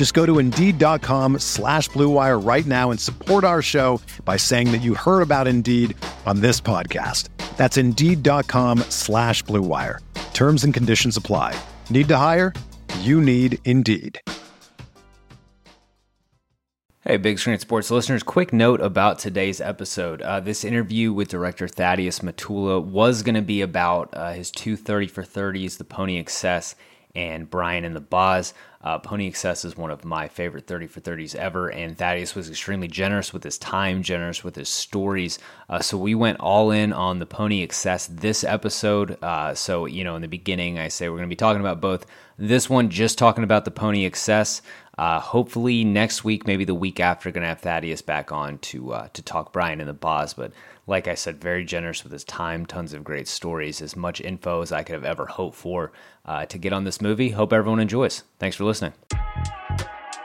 Just go to Indeed.com slash BlueWire right now and support our show by saying that you heard about Indeed on this podcast. That's Indeed.com slash BlueWire. Terms and conditions apply. Need to hire? You need Indeed. Hey, Big Screen Sports listeners, quick note about today's episode. Uh, this interview with director Thaddeus Matula was going to be about uh, his 230 for 30s, the Pony Excess, and Brian and the Boz. Uh, Pony Excess is one of my favorite 30 for 30s ever, and Thaddeus was extremely generous with his time, generous with his stories. Uh, so we went all in on the Pony Excess this episode. Uh, so, you know, in the beginning, I say we're going to be talking about both. This one, just talking about the Pony Excess. Uh, hopefully next week, maybe the week after, going to have Thaddeus back on to uh, to talk Brian and the Boz. But like I said, very generous with his time, tons of great stories, as much info as I could have ever hoped for uh, to get on this movie. Hope everyone enjoys. Thanks for listening.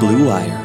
Blue Wire.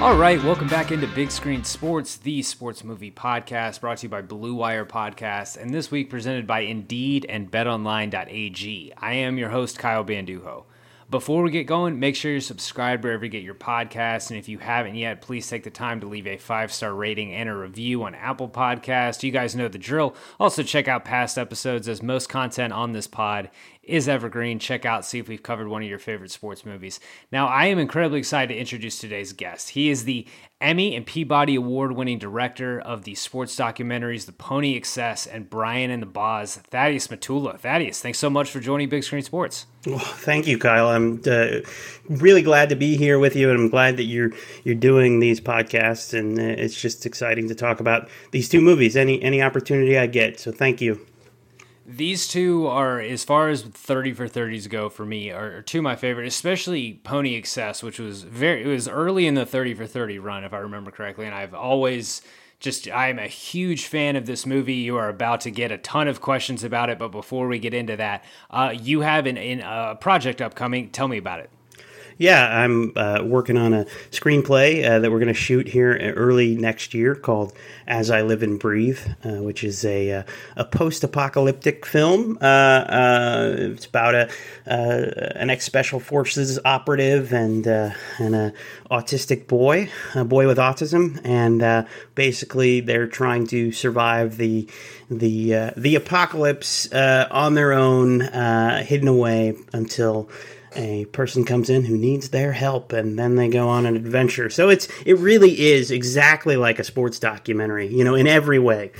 All right, welcome back into Big Screen Sports, the sports movie podcast brought to you by Blue Wire Podcast, and this week presented by Indeed and BetOnline.ag. I am your host, Kyle Banduho. Before we get going, make sure you're subscribed wherever you get your podcasts. And if you haven't yet, please take the time to leave a five star rating and a review on Apple Podcasts. You guys know the drill. Also, check out past episodes, as most content on this pod is evergreen. Check out, see if we've covered one of your favorite sports movies. Now, I am incredibly excited to introduce today's guest. He is the Emmy and Peabody Award winning director of the sports documentaries The Pony Excess and Brian and the Boz, Thaddeus Matula. Thaddeus, thanks so much for joining Big Screen Sports. Well, thank you, Kyle. I'm uh, really glad to be here with you, and I'm glad that you're you're doing these podcasts, and uh, it's just exciting to talk about these two movies. Any any opportunity I get, so thank you. These two are, as far as 30 for 30s go for me, are, two of my favorite, especially Pony Excess, which was very, it was early in the 30 for 30 run, if I remember correctly. And I've always just, I'm a huge fan of this movie. You are about to get a ton of questions about it. But before we get into that, uh, you have an, an, a project upcoming. Tell me about it. Yeah, I'm uh, working on a screenplay uh, that we're going to shoot here early next year called "As I Live and Breathe," uh, which is a uh, a post-apocalyptic film. Uh, uh, it's about a an ex-special forces operative and and a autistic boy, a boy with autism, and basically they're trying to survive the the the apocalypse on their own, hidden away until a person comes in who needs their help and then they go on an adventure so it's it really is exactly like a sports documentary you know in every way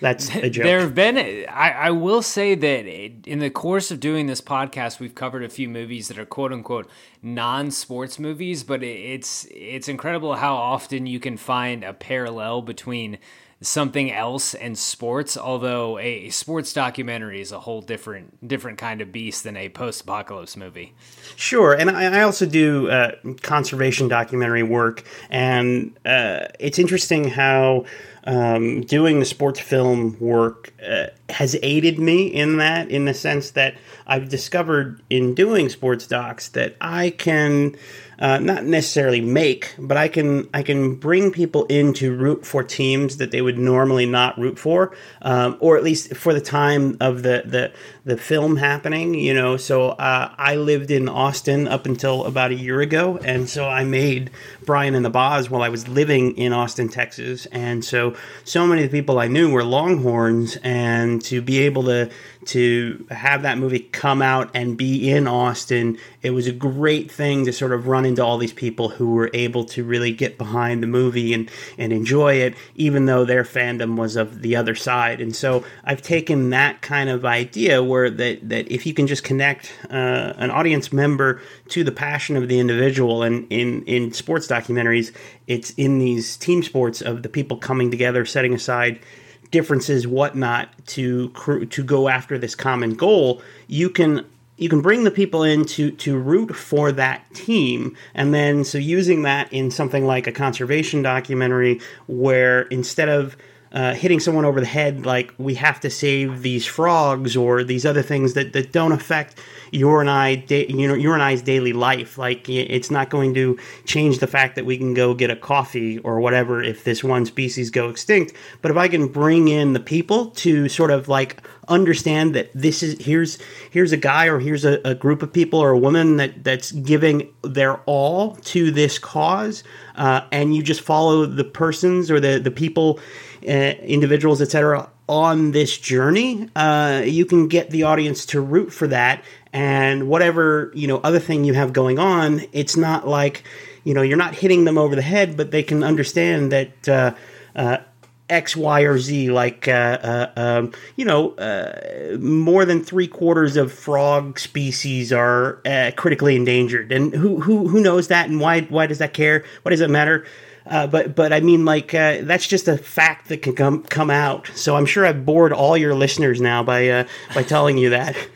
that's a joke. There have been, I, I will say that in the course of doing this podcast, we've covered a few movies that are quote unquote non-sports movies, but it's it's incredible how often you can find a parallel between something else in sports. Although a sports documentary is a whole different different kind of beast than a post apocalypse movie. Sure, and I, I also do uh, conservation documentary work, and uh, it's interesting how um, doing the sports film work uh, has aided me in that, in the sense that I've discovered in doing sports docs that I can uh, not necessarily make, but I can I can bring people in to root for teams that they would normally not root for, um, or at least for the time of the the, the film happening. You know, so uh, I lived in Austin up until about a year ago, and so I made Brian and the Boz while I was living in Austin, Texas, and so so many of the people I knew were Longhorns, and to be able to to have that movie come out and be in Austin, it was a great thing to sort of run into all these people who were able to really get behind the movie and, and enjoy it, even though their fandom was of the other side. And so I've taken that kind of idea where that, that if you can just connect uh, an audience member to the passion of the individual, and in, in sports documentaries, it's in these team sports of the people coming together, setting aside differences, whatnot, to to go after this common goal, you can you can bring the people in to to root for that team, and then so using that in something like a conservation documentary, where instead of uh, hitting someone over the head like we have to save these frogs or these other things that, that don't affect your and I, da- you know, your and I's daily life. Like it's not going to change the fact that we can go get a coffee or whatever if this one species go extinct. But if I can bring in the people to sort of like understand that this is here's here's a guy or here's a, a group of people or a woman that that's giving their all to this cause, uh, and you just follow the persons or the the people, individuals, etc on this journey, uh, you can get the audience to root for that and whatever you know other thing you have going on it's not like you know you're not hitting them over the head but they can understand that uh, uh, X, Y, or Z. Like, uh, uh, um, you know, uh, more than three quarters of frog species are uh, critically endangered, and who who who knows that, and why why does that care? Why does it matter? Uh, but but I mean, like uh, that's just a fact that can come come out. So I'm sure I've bored all your listeners now by uh, by telling you that.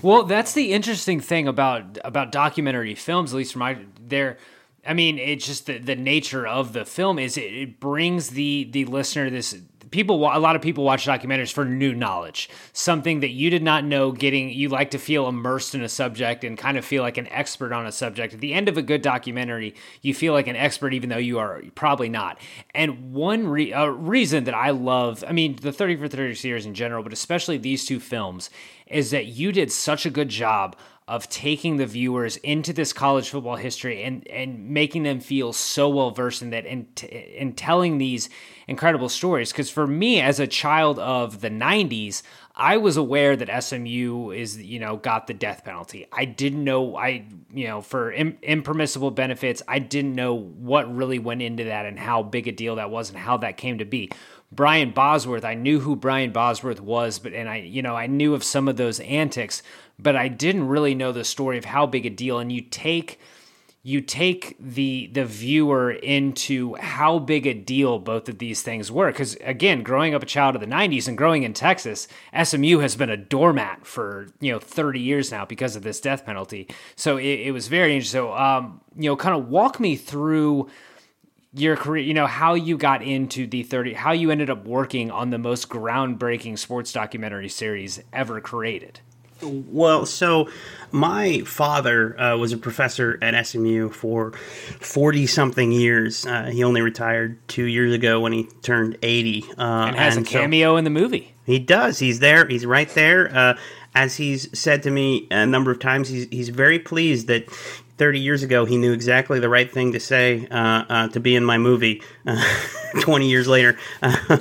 Well, that's the interesting thing about about documentary films, at least from my there. I mean, it's just the, the nature of the film is it, it brings the the listener this people a lot of people watch documentaries for new knowledge something that you did not know getting you like to feel immersed in a subject and kind of feel like an expert on a subject. At the end of a good documentary you feel like an expert even though you are probably not. And one re- reason that i love i mean the 30 for 30 series in general but especially these two films is that you did such a good job of taking the viewers into this college football history and and making them feel so well versed in that and t- and telling these incredible stories because for me as a child of the 90s I was aware that SMU is you know got the death penalty. I didn't know I you know for Im- impermissible benefits I didn't know what really went into that and how big a deal that was and how that came to be. Brian Bosworth, I knew who Brian Bosworth was, but and I you know I knew of some of those antics, but I didn't really know the story of how big a deal. And you take you take the the viewer into how big a deal both of these things were. Because again growing up a child of the 90s and growing in texas smu has been a doormat for you know 30 years now because of this death penalty. So it, it was very interesting. So um, you know kind of walk me through your career you know how you got into the 30 how you ended up working on the most groundbreaking sports documentary series ever created well, so my father uh, was a professor at SMU for 40 something years. Uh, he only retired two years ago when he turned 80. Uh, and has and a cameo so in the movie. He does. He's there. He's right there. Uh, as he's said to me a number of times, he's, he's very pleased that 30 years ago he knew exactly the right thing to say uh, uh, to be in my movie 20 years later.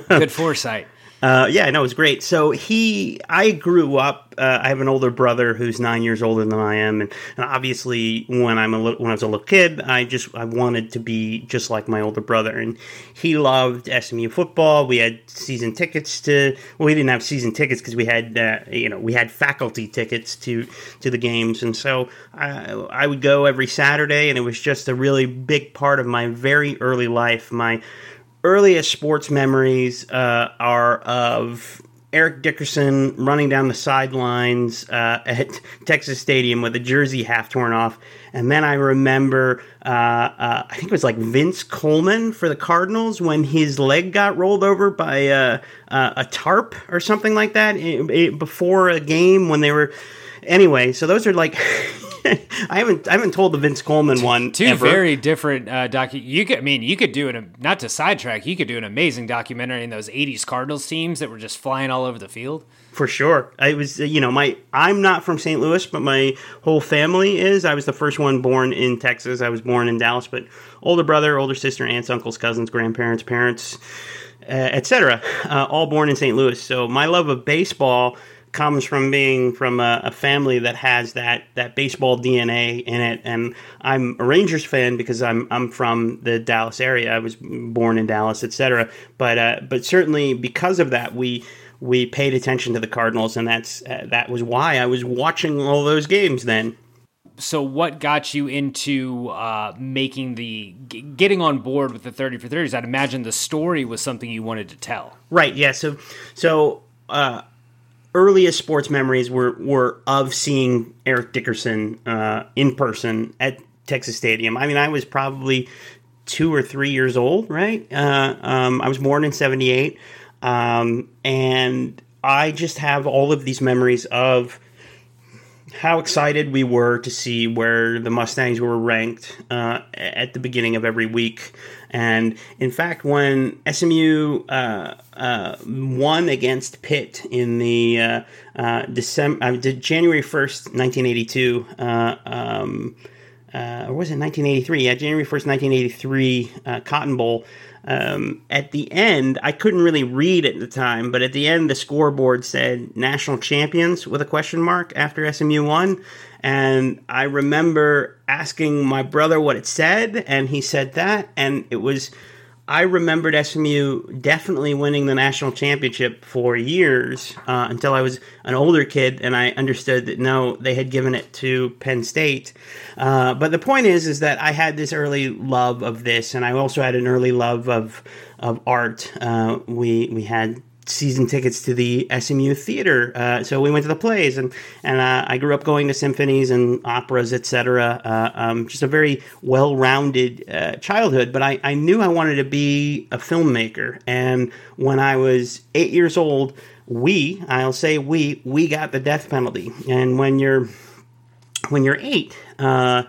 Good foresight. Uh, yeah, no, it was great. So he, I grew up. Uh, I have an older brother who's nine years older than I am, and, and obviously, when I'm a little, when I was a little kid, I just I wanted to be just like my older brother. And he loved SMU football. We had season tickets to. Well, we didn't have season tickets because we had uh, you know we had faculty tickets to to the games, and so I, I would go every Saturday, and it was just a really big part of my very early life. My earliest sports memories uh, are of Eric Dickerson running down the sidelines uh, at Texas Stadium with a jersey half torn off. And then I remember, uh, uh, I think it was like Vince Coleman for the Cardinals when his leg got rolled over by a, a tarp or something like that it, it, before a game when they were. Anyway, so those are like I haven't I haven't told the Vince Coleman one. Two ever. very different uh, docu. You could I mean you could do an not to sidetrack. You could do an amazing documentary in those '80s Cardinals teams that were just flying all over the field. For sure, I was you know my I'm not from St. Louis, but my whole family is. I was the first one born in Texas. I was born in Dallas, but older brother, older sister, aunts, uncles, cousins, grandparents, parents, uh, etc. Uh, all born in St. Louis. So my love of baseball comes from being from a, a, family that has that that baseball DNA in it, and I'm a Rangers fan because I'm I'm from the Dallas area. I was born in Dallas, etc. But uh, but certainly because of that, we we paid attention to the Cardinals, and that's uh, that was why I was watching all those games then. So, what got you into uh, making the g- getting on board with the thirty for thirties? I'd imagine the story was something you wanted to tell. Right. Yeah. So so. Uh, earliest sports memories were were of seeing Eric Dickerson uh, in person at Texas Stadium. I mean, I was probably two or three years old, right? Uh, um, I was born in '78, um, and I just have all of these memories of how excited we were to see where the Mustangs were ranked uh, at the beginning of every week. And in fact, when SMU uh, uh, won against Pitt in the uh, uh, December, uh, January 1st, 1982, um, or was it 1983? Yeah, January 1st, 1983, Cotton Bowl. Um, at the end, I couldn't really read at the time, but at the end, the scoreboard said national champions with a question mark after SMU won. And I remember asking my brother what it said, and he said that. And it was, I remembered SMU definitely winning the national championship for years uh, until I was an older kid and I understood that no, they had given it to Penn State. Uh, but the point is, is that I had this early love of this, and I also had an early love of of art. Uh, we we had season tickets to the SMU theater, uh, so we went to the plays, and and uh, I grew up going to symphonies and operas, etc. Uh, um, just a very well-rounded uh, childhood. But I, I knew I wanted to be a filmmaker, and when I was eight years old, we I'll say we we got the death penalty, and when you're when you're eight. Uh,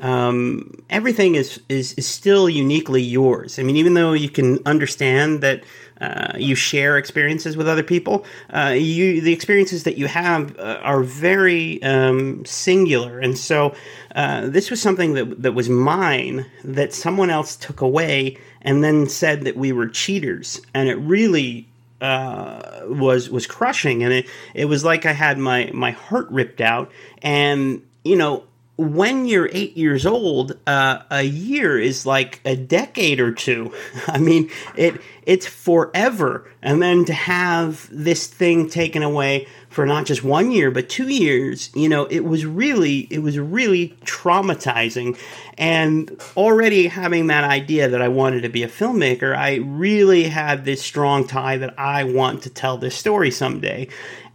um, everything is, is is still uniquely yours. I mean, even though you can understand that uh, you share experiences with other people. Uh, you the experiences that you have uh, are very um, singular, and so uh, this was something that that was mine that someone else took away and then said that we were cheaters, and it really uh, was was crushing, and it it was like I had my my heart ripped out, and you know when you're eight years old, uh, a year is like a decade or two. I mean, it it's forever. And then to have this thing taken away for not just one year but two years, you know, it was really it was really traumatizing. And already having that idea that I wanted to be a filmmaker, I really had this strong tie that I want to tell this story someday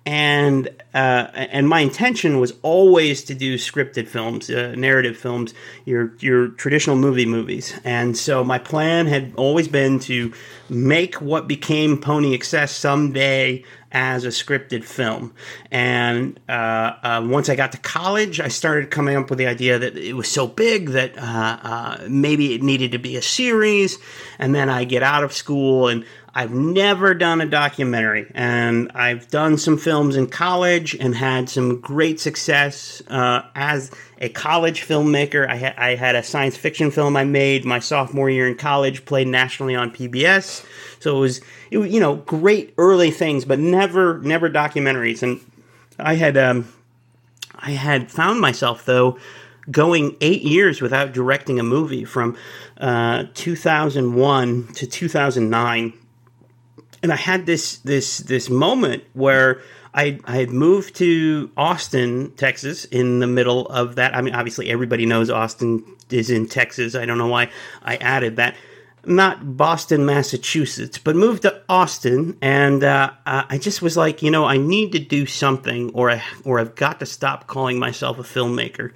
and uh, and my intention was always to do scripted films, uh, narrative films, your your traditional movie movies. And so my plan had always been to make what became Pony Excess someday as a scripted film. And uh, uh, once I got to college, I started coming up with the idea that it was so big that uh, uh, maybe it needed to be a series. And then I get out of school and I've never done a documentary, and I've done some films in college and had some great success uh, as a college filmmaker. I, ha- I, had a science fiction film I made my sophomore year in college, played nationally on PBS. So it was, it you know, great early things, but never, never documentaries. And I had, um, I had found myself though going eight years without directing a movie from uh, 2001 to 2009 and I had this this this moment where I I had moved to Austin, Texas, in the middle of that. I mean, obviously everybody knows Austin is in Texas. I don't know why I added that. not Boston, Massachusetts, but moved to Austin, and uh, I just was like, you know, I need to do something, or I or I've got to stop calling myself a filmmaker.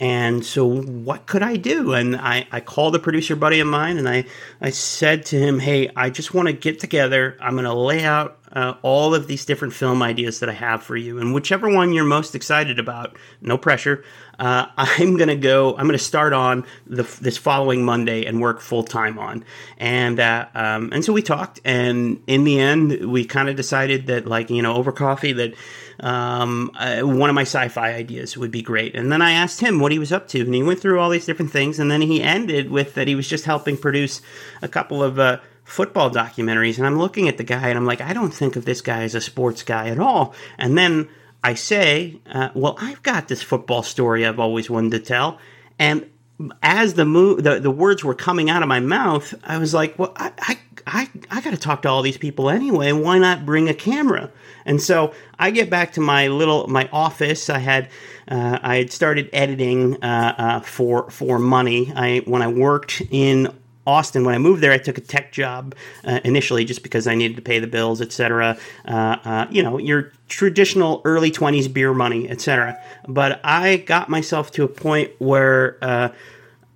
And so, what could I do? And I, I called a producer buddy of mine, and I I said to him, hey, I just want to get together. I'm going to lay out uh, all of these different film ideas that I have for you, and whichever one you're most excited about, no pressure. Uh, I'm gonna go. I'm gonna start on the, this following Monday and work full time on. And uh, um, and so we talked, and in the end, we kind of decided that, like you know, over coffee, that um, uh, one of my sci-fi ideas would be great. And then I asked him what he was up to, and he went through all these different things, and then he ended with that he was just helping produce a couple of uh, football documentaries. And I'm looking at the guy, and I'm like, I don't think of this guy as a sports guy at all. And then I say, uh, well, I've got this football story I've always wanted to tell, and as the, mo- the the words were coming out of my mouth, I was like, well, I I I, I got to talk to all these people anyway. Why not bring a camera? And so I get back to my little my office. I had uh, I had started editing uh, uh, for for money. I when I worked in Austin, when I moved there, I took a tech job uh, initially just because I needed to pay the bills, etc. Uh, uh, you know, your traditional early 20s beer money, etc. But I got myself to a point where uh,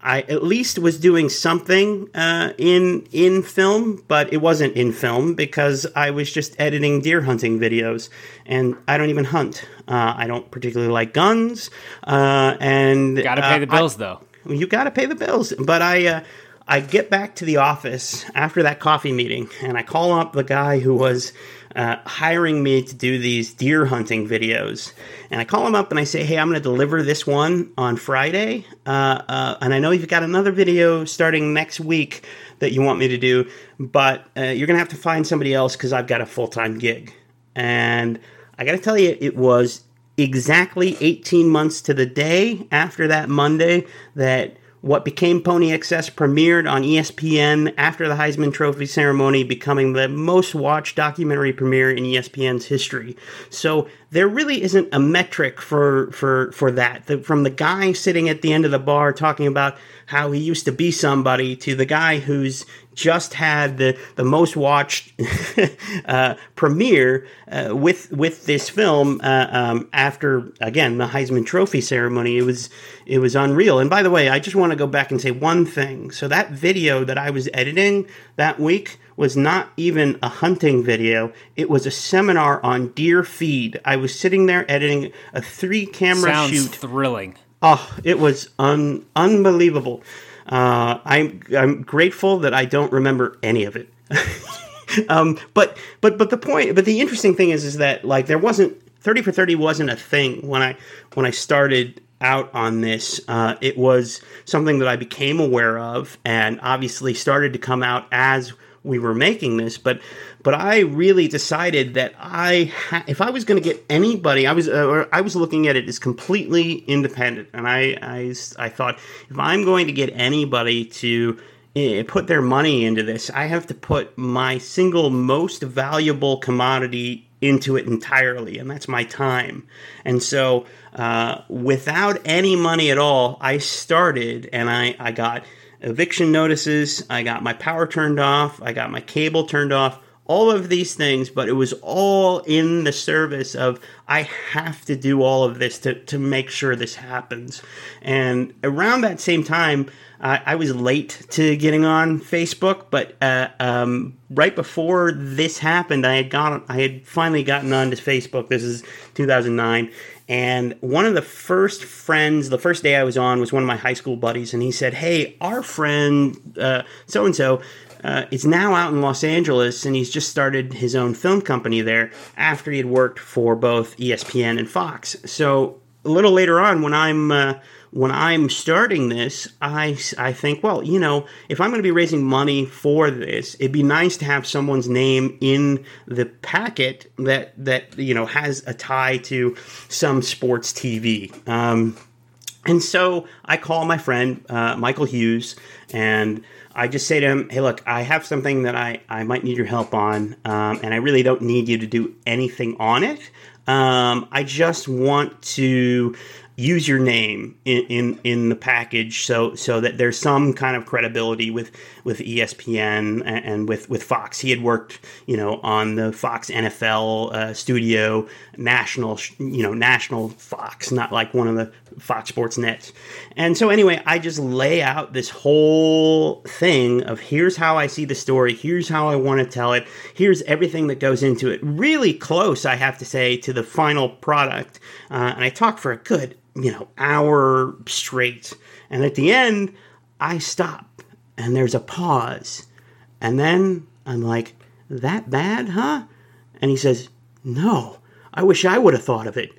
I at least was doing something uh, in in film, but it wasn't in film because I was just editing deer hunting videos, and I don't even hunt. Uh, I don't particularly like guns, uh, and got to pay the bills I, though. You got to pay the bills, but I. Uh, I get back to the office after that coffee meeting, and I call up the guy who was uh, hiring me to do these deer hunting videos. And I call him up and I say, Hey, I'm going to deliver this one on Friday. Uh, uh, and I know you've got another video starting next week that you want me to do, but uh, you're going to have to find somebody else because I've got a full time gig. And I got to tell you, it was exactly 18 months to the day after that Monday that what became Pony Excess premiered on ESPN after the Heisman Trophy ceremony, becoming the most watched documentary premiere in ESPN's history. So there really isn't a metric for for for that. The, from the guy sitting at the end of the bar talking about how he used to be somebody to the guy who's just had the, the most watched uh, premiere uh, with with this film uh, um, after again the Heisman Trophy ceremony. It was it was unreal. And by the way, I just want to go back and say one thing. So that video that I was editing that week was not even a hunting video. It was a seminar on deer feed. I was sitting there editing a three camera Sounds shoot. thrilling. Oh, it was un- unbelievable. Uh, I'm I'm grateful that I don't remember any of it. um, but but but the point, but the interesting thing is, is that like there wasn't thirty for thirty wasn't a thing when I when I started out on this. Uh, it was something that I became aware of, and obviously started to come out as we were making this, but but I really decided that I ha- if I was going to get anybody, I was uh, I was looking at it as completely independent, and I, I I thought if I'm going to get anybody to uh, put their money into this, I have to put my single most valuable commodity into it entirely, and that's my time. And so, uh, without any money at all, I started, and I I got eviction notices, I got my power turned off, I got my cable turned off, all of these things, but it was all in the service of I have to do all of this to, to make sure this happens. And around that same time, I was late to getting on Facebook, but uh, um, right before this happened, I had gone. I had finally gotten onto Facebook. This is 2009, and one of the first friends, the first day I was on, was one of my high school buddies, and he said, "Hey, our friend so and so." is now out in Los Angeles, and he's just started his own film company there after he had worked for both ESPN and Fox. So a little later on, when I'm uh, when I'm starting this, I, I think, well, you know, if I'm going to be raising money for this, it'd be nice to have someone's name in the packet that that you know has a tie to some sports TV. Um, and so I call my friend uh, Michael Hughes and I just say to him, hey, look, I have something that I, I might need your help on, um, and I really don't need you to do anything on it. Um, I just want to use your name in, in, in the package so so that there's some kind of credibility with with ESPN and, with with Fox. He had worked, you know, on the Fox NFL uh, studio, national, you know, national Fox, not like one of the Fox Sports Nets. And so anyway, I just lay out this whole thing of here's how I see the story, here's how I want to tell it, here's everything that goes into it. Really close, I have to say, to the final product. Uh, and I talk for a good you know, hour straight. And at the end, I stop and there's a pause. And then I'm like, that bad, huh? And he says, no, I wish I would have thought of it.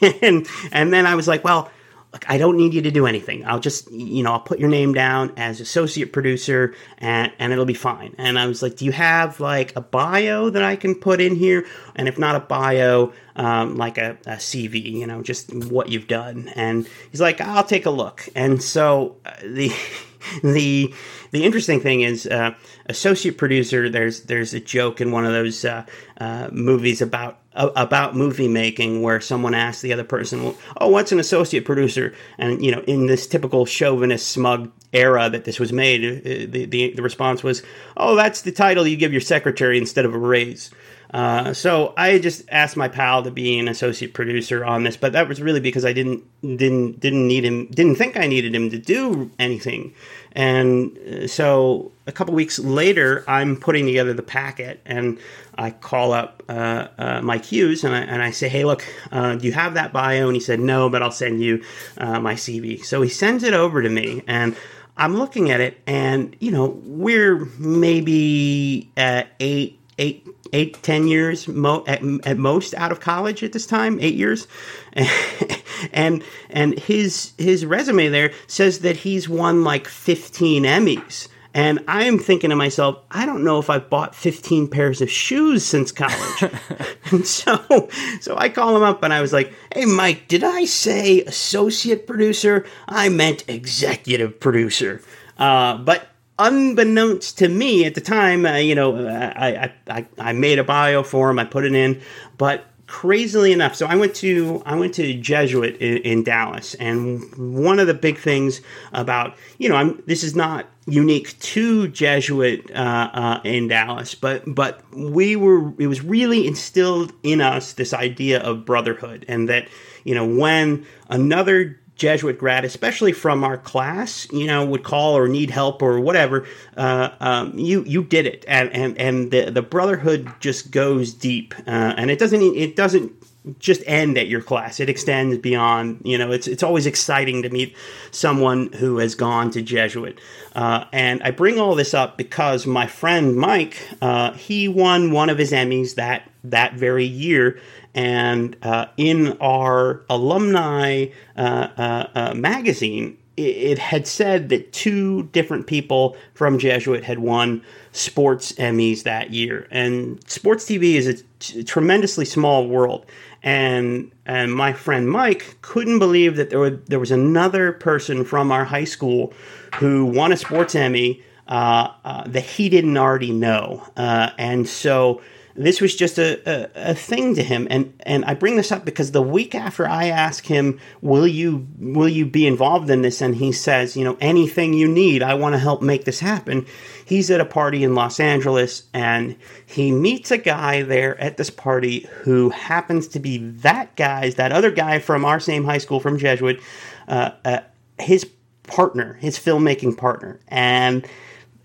and, and then I was like, well, look, I don't need you to do anything. I'll just, you know, I'll put your name down as associate producer and, and it'll be fine. And I was like, do you have like a bio that I can put in here? And if not a bio, um, like a, a, CV, you know, just what you've done. And he's like, I'll take a look. And so uh, the, the, the interesting thing is, uh, associate producer. There's there's a joke in one of those uh, uh, movies about about movie making where someone asks the other person, "Oh, what's an associate producer?" And you know, in this typical chauvinist, smug era that this was made, uh, the, the, the response was, "Oh, that's the title you give your secretary instead of a raise." Uh, so I just asked my pal to be an associate producer on this, but that was really because I didn't didn't didn't need him, didn't think I needed him to do anything, and uh, so a couple weeks later, I'm putting together the packet, and I call up uh, uh, Mike Hughes and I, and I say, "Hey, look, uh, do you have that bio?" And he said, "No, but I'll send you my CV." So he sends it over to me, and I'm looking at it, and you know, we're maybe at eight, eight, eight, ten years mo- at, at most out of college at this time, eight years, and and his his resume there says that he's won like 15 Emmys. And I'm thinking to myself, I don't know if I've bought 15 pairs of shoes since college. and so, so I call him up and I was like, Hey, Mike, did I say associate producer? I meant executive producer. Uh, but unbeknownst to me at the time, uh, you know, I, I, I, made a bio for him, I put it in, but crazily enough, so I went to I went to Jesuit in, in Dallas, and one of the big things about you know I'm this is not unique to Jesuit uh, uh, in Dallas, but but we were it was really instilled in us this idea of brotherhood, and that you know when another Jesuit grad, especially from our class, you know, would call or need help or whatever, uh, um, you you did it, and and and the the brotherhood just goes deep, uh, and it doesn't it doesn't just end at your class. It extends beyond. You know, it's it's always exciting to meet someone who has gone to Jesuit. Uh, and I bring all this up because my friend Mike, uh, he won one of his Emmys that that very year and uh, in our alumni uh, uh, uh, magazine, it, had said that two different people from Jesuit had won sports Emmys that year. And sports TV is a t- tremendously small world. And and my friend Mike couldn't believe that there, were, there was another person from our high school who won a sports Emmy uh, uh, that he didn't already know. and so this was just a, a, a, thing to him. And and I bring this up because the week after I ask him will you will you be involved in this? And he says you know anything you need I want to help make this happen. He's at a party in Los Angeles and he meets a guy there at this party who happens to be that guy's that other guy from our same high school from Jesuit uh, uh, his partner his filmmaking partner. And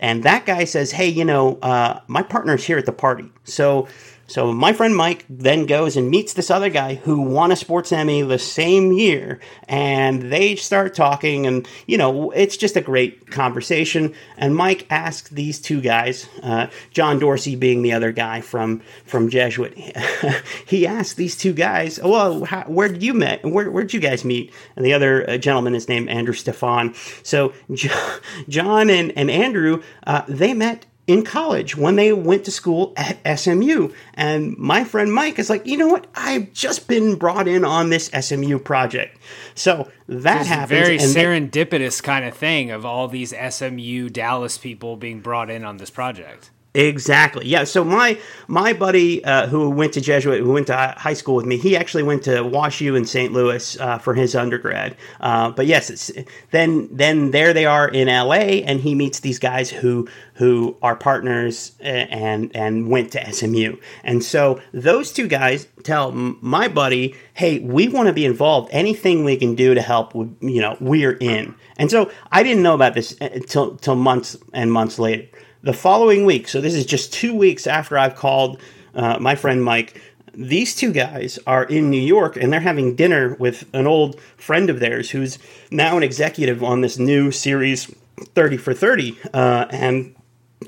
and that guy says, "Hey, you know, uh, my partner's here at the party, so." So my friend Mike then goes and meets this other guy who won a sports Emmy the same year, and they start talking, and you know it's just a great conversation. And Mike asks these two guys, uh, John Dorsey being the other guy from from Jesuit, he asked these two guys, "Well, how, where did you met? Where where did you guys meet?" And the other uh, gentleman is named Andrew Stefan. So John and and Andrew uh, they met in college when they went to school at SMU. And my friend Mike is like, you know what? I've just been brought in on this SMU project. So that happens. Very serendipitous kind of thing of all these SMU Dallas people being brought in on this project. Exactly. Yeah. So my my buddy uh, who went to Jesuit, who went to high school with me, he actually went to Wash U in St. Louis uh, for his undergrad. Uh, but yes, then then there they are in L.A. and he meets these guys who who are partners and and went to SMU. And so those two guys tell my buddy, "Hey, we want to be involved. Anything we can do to help, you know, we're in." And so I didn't know about this until uh, till months and months later the following week, so this is just two weeks after I've called uh, my friend Mike, these two guys are in New York and they're having dinner with an old friend of theirs who's now an executive on this new series 30 for 30. Uh, and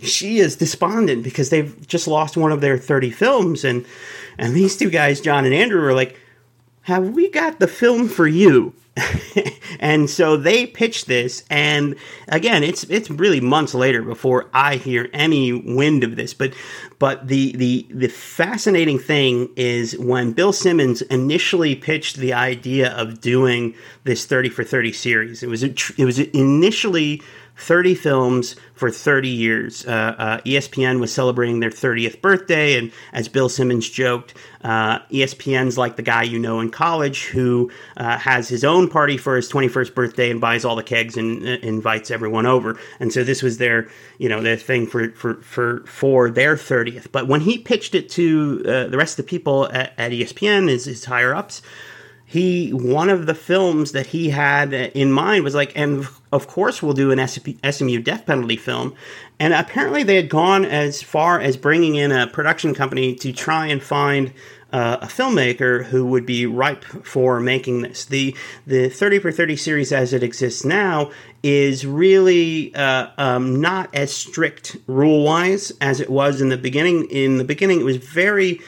she is despondent because they've just lost one of their 30 films. And, and these two guys, John and Andrew, are like, Have we got the film for you? And so they pitched this, and again, it's it's really months later before I hear any wind of this. But but the the the fascinating thing is when Bill Simmons initially pitched the idea of doing this thirty for thirty series. It was it was initially 30 films for 30 years. Uh, uh, ESPN was celebrating their 30th birthday, and as Bill Simmons joked, uh, ESPN's like the guy you know in college who uh, has his own party for his 21st birthday and buys all the kegs and uh, invites everyone over. And so this was their, you know, their thing for for for for their 30th. But when he pitched it to uh, the rest of the people at, at ESPN, his, his higher ups he one of the films that he had in mind was like and of course we'll do an SMU death penalty film and apparently they had gone as far as bringing in a production company to try and find uh, a filmmaker who would be ripe for making this. The the 30 for 30 series as it exists now is really uh, um, not as strict rule wise as it was in the beginning. In the beginning, it was very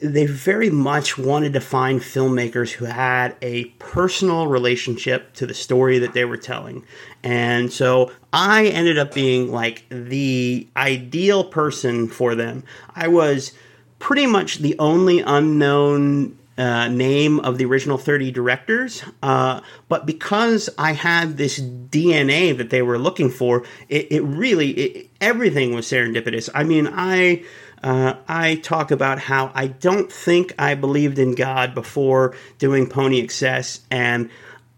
they very much wanted to find filmmakers who had a personal relationship to the story that they were telling. And so I ended up being like the ideal person for them. I was pretty much the only unknown uh, name of the original 30 directors. Uh, but because I had this DNA that they were looking for, it, it really, it, everything was serendipitous. I mean, I uh, I talk about how I don't think I believed in God before doing Pony Excess, and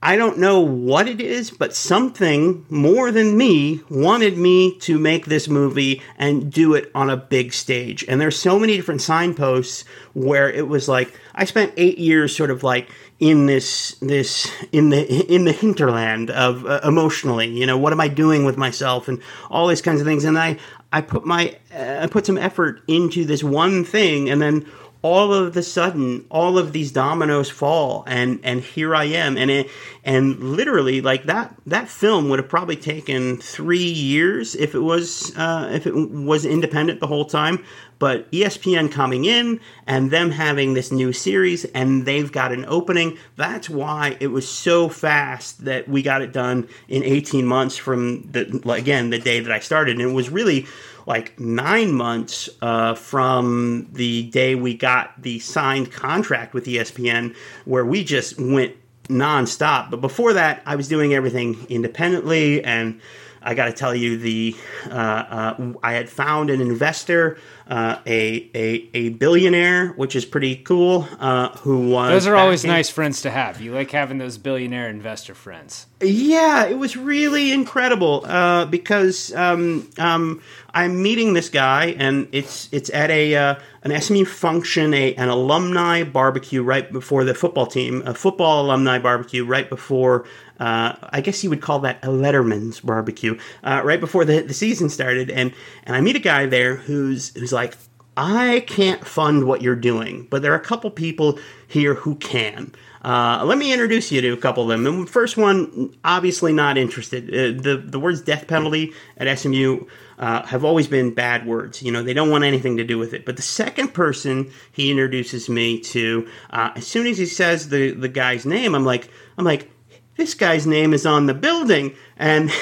I don't know what it is, but something more than me wanted me to make this movie and do it on a big stage. And there's so many different signposts where it was like I spent eight years sort of like in this this in the in the hinterland of uh, emotionally you know what am i doing with myself and all these kinds of things and i I put my uh, I put some effort into this one thing, and then all of the sudden, all of these dominoes fall, and and here I am, and it and literally like that that film would have probably taken three years if it was uh, if it was independent the whole time. But espn coming in and them having this new series and they've got an opening. That's why it was so fast that we got it done in 18 months from the again the day that i started. And it was really like nine months uh, from the day we got the signed contract with espn where we just went nonstop. But before that, I was doing everything independently, and I got to tell you, the uh, uh, I had found an investor, uh, a, a a billionaire, which is pretty cool. Uh, who was those are always nice friends to have. You like having those billionaire investor friends. Yeah, it was really incredible uh, because um, um, I'm meeting this guy, and it's it's at a uh, an SMU function, a an alumni barbecue right before the football team, a football alumni barbecue right before. Uh, I guess you would call that a Letterman's barbecue, uh, right before the, the season started, and and I meet a guy there who's who's like, I can't fund what you're doing, but there are a couple people here who can. Uh, let me introduce you to a couple of them. The first one, obviously not interested. Uh, the the words death penalty at SMU uh, have always been bad words. You know, they don't want anything to do with it. But the second person he introduces me to, uh, as soon as he says the the guy's name, I'm like, I'm like, this guy's name is on the building, and.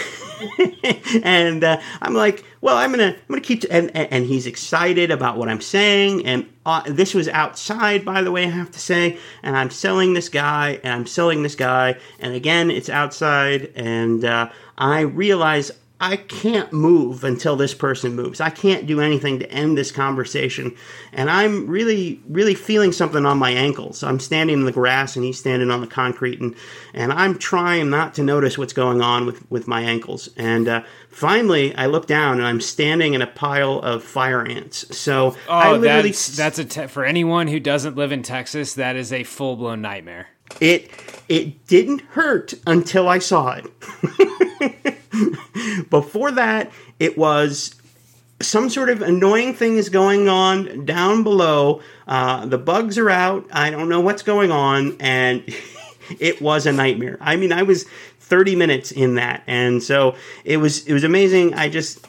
and uh, I'm like, well, I'm gonna, I'm gonna keep, and, and he's excited about what I'm saying, and uh, this was outside, by the way, I have to say, and I'm selling this guy, and I'm selling this guy, and again, it's outside, and uh, I realize I can't move until this person moves. I can't do anything to end this conversation. And I'm really, really feeling something on my ankles. I'm standing in the grass and he's standing on the concrete, and, and I'm trying not to notice what's going on with, with my ankles. And uh, finally, I look down and I'm standing in a pile of fire ants. So oh, I literally. That's, that's a te- for anyone who doesn't live in Texas, that is a full blown nightmare. It it didn't hurt until I saw it. Before that, it was some sort of annoying thing is going on down below. Uh, the bugs are out. I don't know what's going on, and it was a nightmare. I mean, I was 30 minutes in that, and so it was it was amazing. I just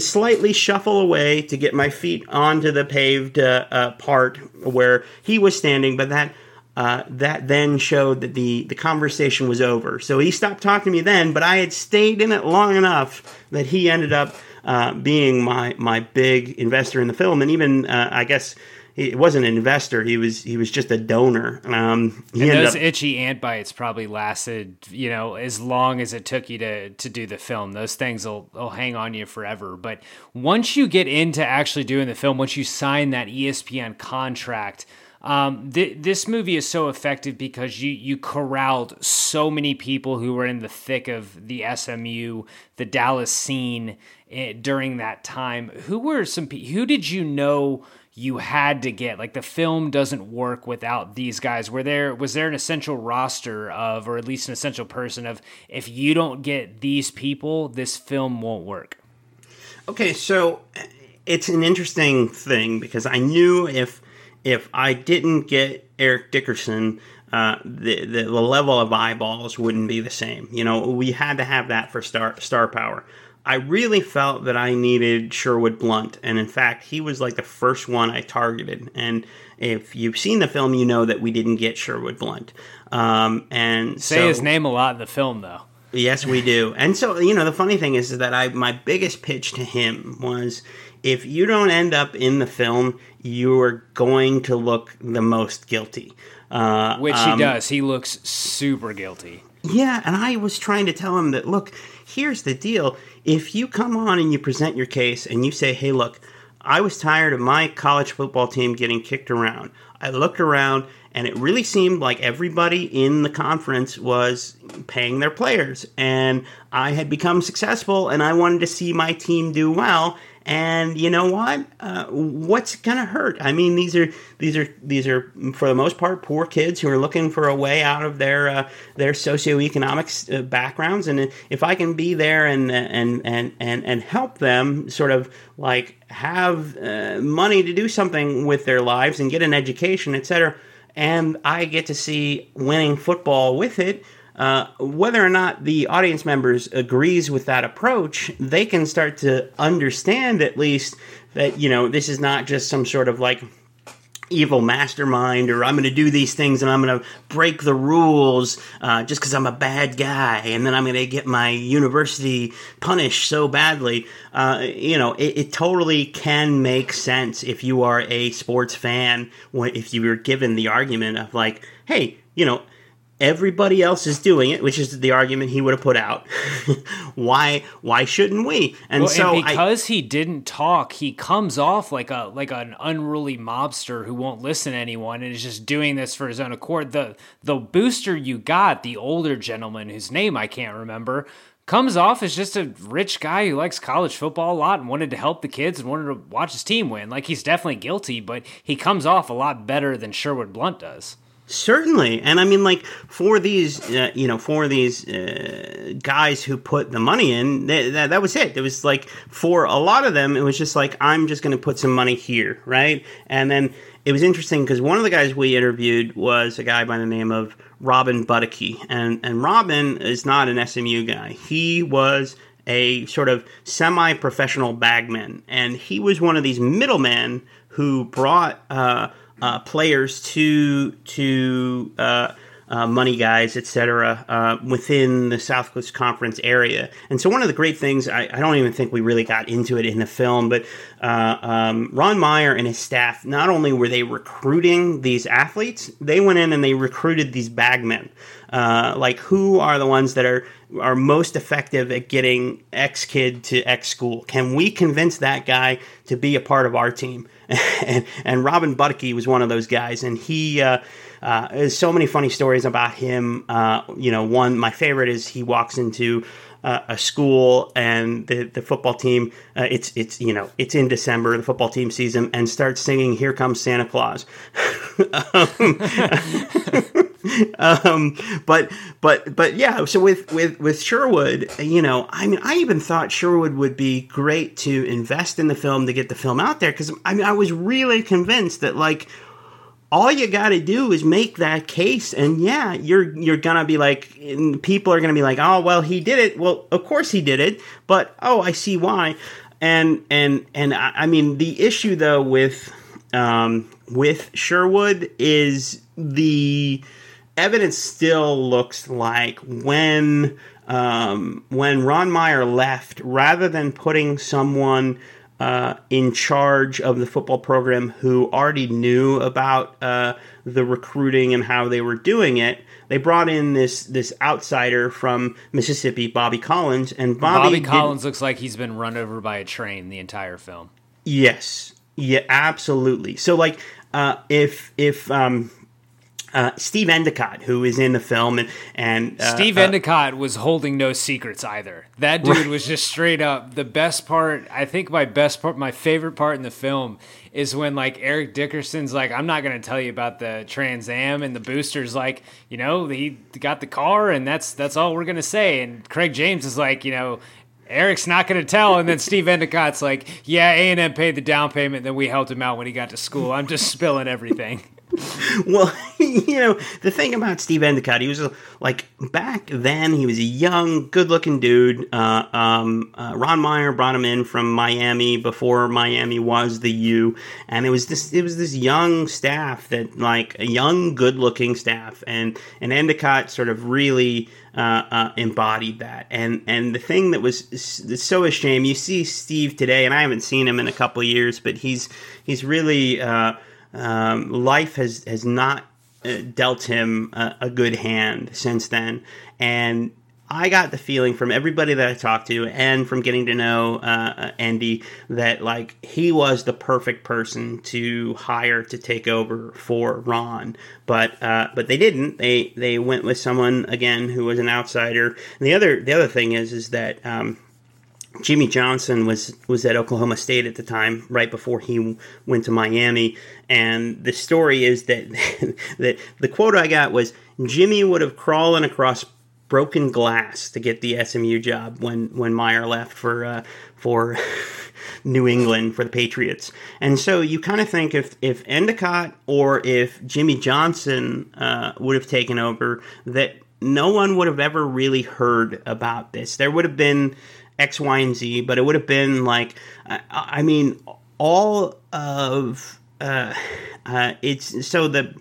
slightly shuffle away to get my feet onto the paved uh, uh, part where he was standing, but that uh, that then showed that the, the conversation was over. So he stopped talking to me then, but I had stayed in it long enough that he ended up uh, being my, my big investor in the film. And even, uh, I guess, he wasn't an investor. He was he was just a donor. Um, and those up, itchy ant bites probably lasted, you know, as long as it took you to to do the film. Those things will, will hang on you forever. But once you get into actually doing the film, once you sign that ESPN contract, um, th- this movie is so effective because you you corralled so many people who were in the thick of the SMU, the Dallas scene eh, during that time. Who were some? Who did you know? you had to get like the film doesn't work without these guys were there was there an essential roster of or at least an essential person of if you don't get these people this film won't work okay so it's an interesting thing because i knew if if I didn't get Eric Dickerson, uh, the, the, the level of eyeballs wouldn't be the same. You know, we had to have that for star star power. I really felt that I needed Sherwood Blount, and in fact, he was like the first one I targeted. And if you've seen the film, you know that we didn't get Sherwood Blount. Um, and say so, his name a lot in the film, though. Yes, we do. And so, you know, the funny thing is, is that I my biggest pitch to him was if you don't end up in the film, you are going to look the most guilty. Uh, Which um, he does. He looks super guilty. Yeah, and I was trying to tell him that look, here's the deal. If you come on and you present your case and you say, hey, look, I was tired of my college football team getting kicked around. I looked around and it really seemed like everybody in the conference was paying their players. And I had become successful and I wanted to see my team do well. And you know what? Uh, what's gonna hurt? I mean, these are these are these are for the most part poor kids who are looking for a way out of their uh, their socioeconomic uh, backgrounds. And if I can be there and and and and and help them, sort of like have uh, money to do something with their lives and get an education, etc., and I get to see winning football with it uh, whether or not the audience members agrees with that approach, they can start to understand at least that you know this is not just some sort of like evil mastermind or I'm going to do these things and I'm going to break the rules uh, just because I'm a bad guy and then I'm going to get my university punished so badly. Uh, you know, it, it, totally can make sense if you are a sports fan, if you were given the argument of like, hey, you know, everybody else is doing it, which is the argument he would have put out. why why shouldn't we? And well, so and because I, he didn't talk, he comes off like a like an unruly mobster who won't listen to anyone and is just doing this for his own accord. The the booster you got, the older gentleman whose name I can't remember, comes off as just a rich guy who likes college football a lot and wanted to help the kids and wanted to watch his team win. Like he's definitely guilty, but he comes off a lot better than Sherwood Blount does. Certainly, and I mean, like for these, uh, you know, for these uh, guys who put the money in, that, that was it. It was like for a lot of them, it was just like I'm just going to put some money here, right? And then it was interesting because one of the guys we interviewed was a guy by the name of Robin Butticky, and and Robin is not an SMU guy. He was a sort of semi-professional bagman, and he was one of these middlemen who brought. Uh, uh, players to to uh, uh, money guys, etc., uh, within the Southwest Conference area. And so, one of the great things, I, I, don't even think we really got into it in the film, but uh, um, Ron Meyer and his staff, not only were they recruiting these athletes, they went in and they recruited these bagmen. Uh, like, who are the ones that are are most effective at getting X kid to X school? Can we convince that guy to be a part of our team? And, and Robin Butticky was one of those guys, and he uh, uh, there's so many funny stories about him. Uh, you know, one my favorite is he walks into uh, a school and the, the football team uh, it's it's you know it's in December the football team sees him and starts singing "Here Comes Santa Claus." um, um, but but but yeah. So with with with Sherwood, you know, I mean, I even thought Sherwood would be great to invest in the film to get the film out there because I mean, I was really convinced that like all you got to do is make that case and yeah you're you're gonna be like people are gonna be like oh well he did it. Well of course he did it but oh i see why. And and and i, I mean the issue though with um, with sherwood is the evidence still looks like when um, when ron meyer left rather than putting someone uh, in charge of the football program who already knew about uh, the recruiting and how they were doing it. They brought in this this outsider from Mississippi, Bobby Collins, and Bobby, Bobby Collins looks like he's been run over by a train the entire film. Yes, yeah, absolutely. So like, uh, if if um, uh, Steve Endicott, who is in the film, and and uh, Steve uh, Endicott was holding no secrets either. That dude right. was just straight up. The best part, I think, my best part, my favorite part in the film is when like Eric Dickerson's like, "I'm not going to tell you about the Trans Am," and the booster's like, you know, he got the car, and that's that's all we're going to say. And Craig James is like, you know. Eric's not going to tell, and then Steve Endicott's like, "Yeah, A and M paid the down payment, then we helped him out when he got to school. I'm just spilling everything." well, you know, the thing about Steve Endicott, he was like back then, he was a young, good looking dude. Uh, um, uh, Ron Meyer brought him in from Miami before Miami was the U, and it was this, it was this young staff that, like, a young, good looking staff, and, and Endicott sort of really. Uh, uh, embodied that. And and the thing that was so a shame. You see Steve today, and I haven't seen him in a couple years, but he's he's really uh, um, life has has not uh, dealt him a, a, good hand since then, and I got the feeling from everybody that I talked to and from getting to know uh, Andy that like he was the perfect person to hire to take over for Ron, but uh, but they didn't. They they went with someone again who was an outsider. And the other the other thing is is that. Um, Jimmy Johnson was was at Oklahoma State at the time, right before he went to Miami. And the story is that that the quote I got was Jimmy would have crawling across broken glass to get the SMU job when when Meyer left for uh, for New England for the Patriots. And so you kind of think if if Endicott or if Jimmy Johnson uh, would have taken over, that no one would have ever really heard about this. There would have been X, Y, and Z, but it would have been like, I mean, all of uh, uh, it's so the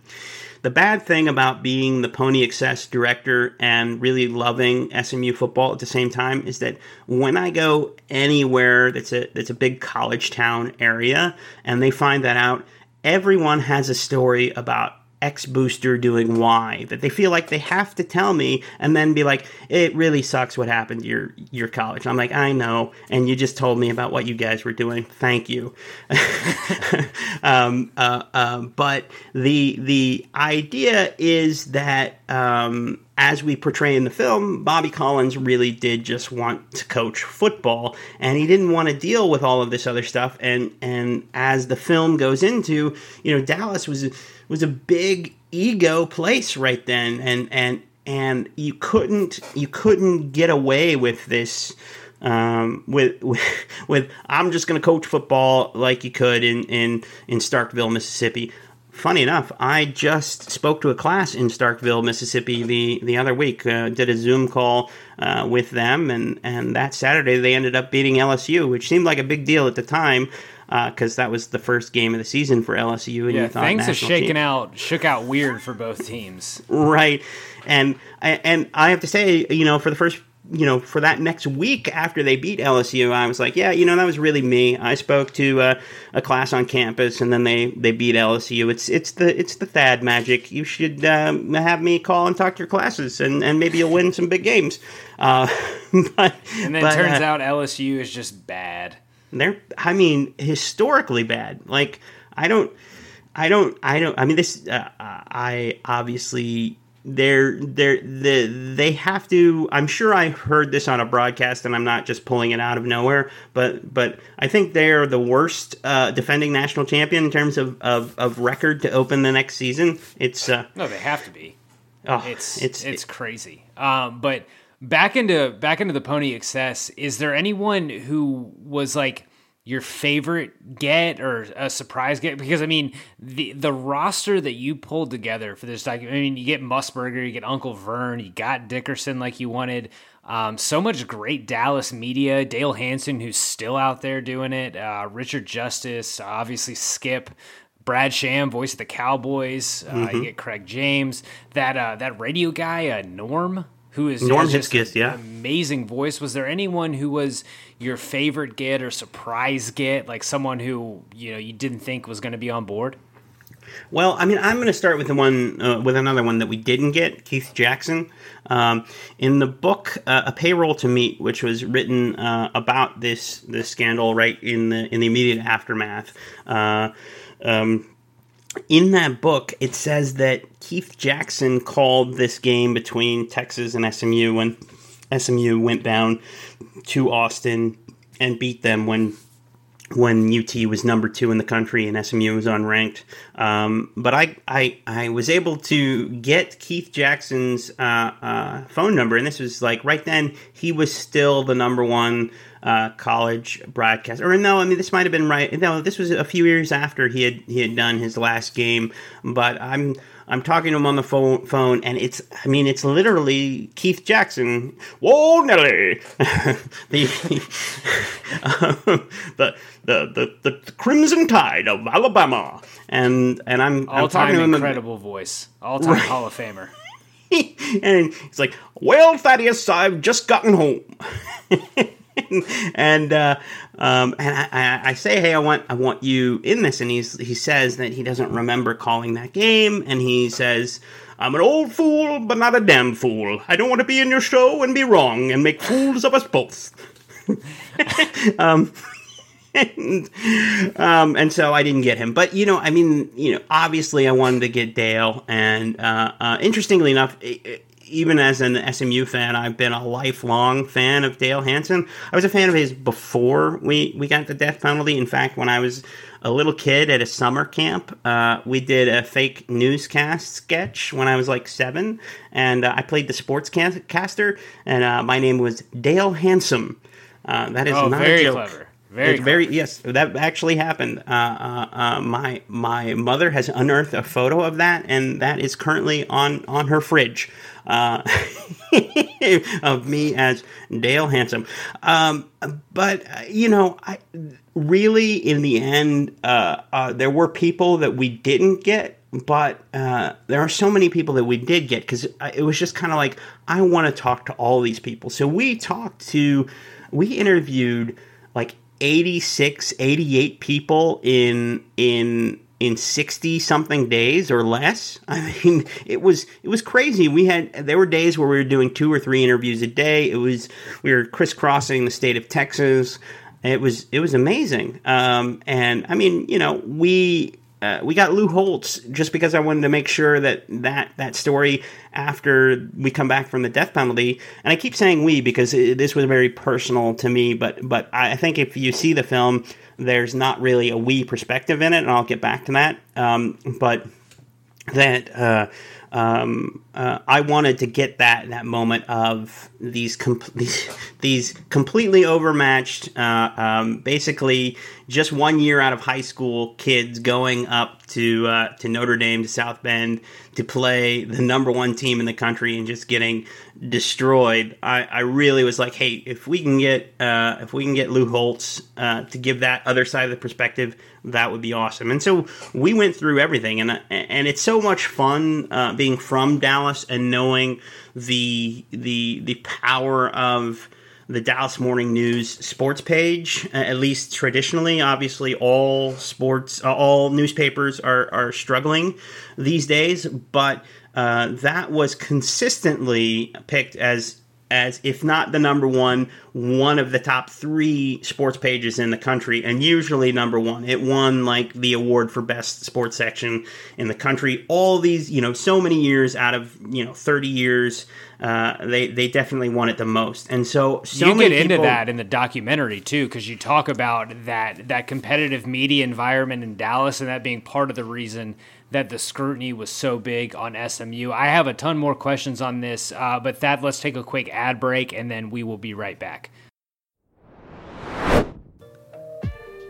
the bad thing about being the Pony Excess director and really loving SMU football at the same time is that when I go anywhere that's a that's a big college town area and they find that out, everyone has a story about X booster doing Y that they feel like they have to tell me and then be like, it really sucks what happened to your your college. I'm like, I know, and you just told me about what you guys were doing. Thank you. um, uh, uh, but the the idea is that um, as we portray in the film, Bobby Collins really did just want to coach football, and he didn't want to deal with all of this other stuff. And and as the film goes into, you know, Dallas was was a big ego place right then, and and and you couldn't you couldn't get away with this. Um, with, with, with I'm just going to coach football like you could in in in Starkville, Mississippi funny enough, I just spoke to a class in Starkville, Mississippi the, the other week. Uh, did a Zoom call uh, with them, and, and that Saturday they ended up beating LSU, which seemed like a big deal at the time. Because uh, that was the first game of the season for LSU. And yeah, things are shaking out, shook out weird for both teams, right? And and I have to say, you know, for the first you know, for that next week after they beat LSU, I was like, yeah, you know, that was really me. I spoke to uh, a class on campus, and then they, they beat LSU. It's it's the it's the Thad magic. You should um, have me call and talk to your classes, and, and maybe you'll win some big games. Uh, but and then but, turns uh, out LSU is just bad. They're, I mean, historically bad. Like I don't, I don't, I don't. I mean, this. Uh, I obviously they're they're the they have to i'm sure i heard this on a broadcast and i'm not just pulling it out of nowhere but but i think they're the worst uh, defending national champion in terms of, of, of record to open the next season it's uh no they have to be oh, it's it's it's it, crazy um but back into back into the pony excess is there anyone who was like your favorite get or a surprise get? Because I mean, the the roster that you pulled together for this document. I mean, you get Musburger, you get Uncle Vern, you got Dickerson like you wanted. Um, so much great Dallas media. Dale Hansen, who's still out there doing it. Uh, Richard Justice, obviously Skip. Brad Sham, voice of the Cowboys. Uh, mm-hmm. You get Craig James. That uh, that radio guy, uh, Norm, who is Norm yeah, amazing voice. Was there anyone who was your favorite get or surprise get, like someone who you know you didn't think was going to be on board? Well, I mean, I'm going to start with the one uh, with another one that we didn't get, Keith Jackson. Um, in the book, uh, a payroll to meet, which was written uh, about this this scandal, right in the in the immediate aftermath. Uh, um, in that book, it says that Keith Jackson called this game between Texas and SMU when SMU went down to Austin and beat them when when UT was number two in the country and SMU was unranked. Um, but I, I I was able to get Keith Jackson's uh, uh, phone number, and this was like right then he was still the number one uh, college broadcast. Or no, I mean this might have been right. No, this was a few years after he had he had done his last game. But I'm I'm talking to him on the phone, phone and it's I mean it's literally Keith Jackson. Whoa, Nelly, the, the, the the the Crimson Tide of Alabama, and and I'm all I'm time incredible voice, all time right. Hall of Famer. and he's like, "Well, Thaddeus, I've just gotten home." and uh, um, and I, I, say, hey, I want I want you in this, and he's he says that he doesn't remember calling that game, and he says. I'm an old fool, but not a damn fool. I don't want to be in your show and be wrong and make fools of us both. um, and, um, and so I didn't get him. But you know, I mean, you know, obviously I wanted to get Dale, and uh, uh, interestingly enough, even as an SMU fan, I've been a lifelong fan of Dale Hansen. I was a fan of his before we, we got the death penalty. In fact, when I was a little kid at a summer camp, uh, we did a fake newscast sketch when I was like seven, and uh, I played the sportscaster, and uh, my name was Dale Handsome. Uh, that is oh, not a joke. Clever. Very, very yes. That actually happened. Uh, uh, uh, my my mother has unearthed a photo of that, and that is currently on on her fridge uh, of me as Dale Handsome. Um, but uh, you know, I really in the end, uh, uh, there were people that we didn't get. But uh, there are so many people that we did get because it was just kind of like I want to talk to all these people. So we talked to, we interviewed like 86 88 people in in in 60 something days or less. I mean, it was it was crazy. We had there were days where we were doing two or three interviews a day. It was we were crisscrossing the state of Texas. It was it was amazing. Um, and I mean, you know, we uh, we got Lou Holtz just because I wanted to make sure that that that story after we come back from the death penalty, and I keep saying we because it, this was very personal to me. But but I think if you see the film, there's not really a we perspective in it, and I'll get back to that. Um, but that uh, um, uh, I wanted to get that that moment of these com- these, these completely overmatched, uh, um, basically just one year out of high school kids going up to uh, to Notre Dame to South Bend to play the number one team in the country and just getting destroyed. I, I really was like, hey, if we can get uh, if we can get Lou Holtz uh, to give that other side of the perspective, that would be awesome. And so we went through everything, and and it's so much fun uh, being from Dallas and knowing the the the power of the Dallas Morning News sports page, at least traditionally. Obviously, all sports, uh, all newspapers are, are struggling these days, but uh, that was consistently picked as as if not the number one, one of the top three sports pages in the country, and usually number one. It won like the award for best sports section in the country. All these, you know, so many years out of you know thirty years, uh, they they definitely won it the most. And so, so you get into that in the documentary too, because you talk about that that competitive media environment in Dallas, and that being part of the reason that the scrutiny was so big on SMU. I have a ton more questions on this, uh, but Thad, let's take a quick ad break and then we will be right back.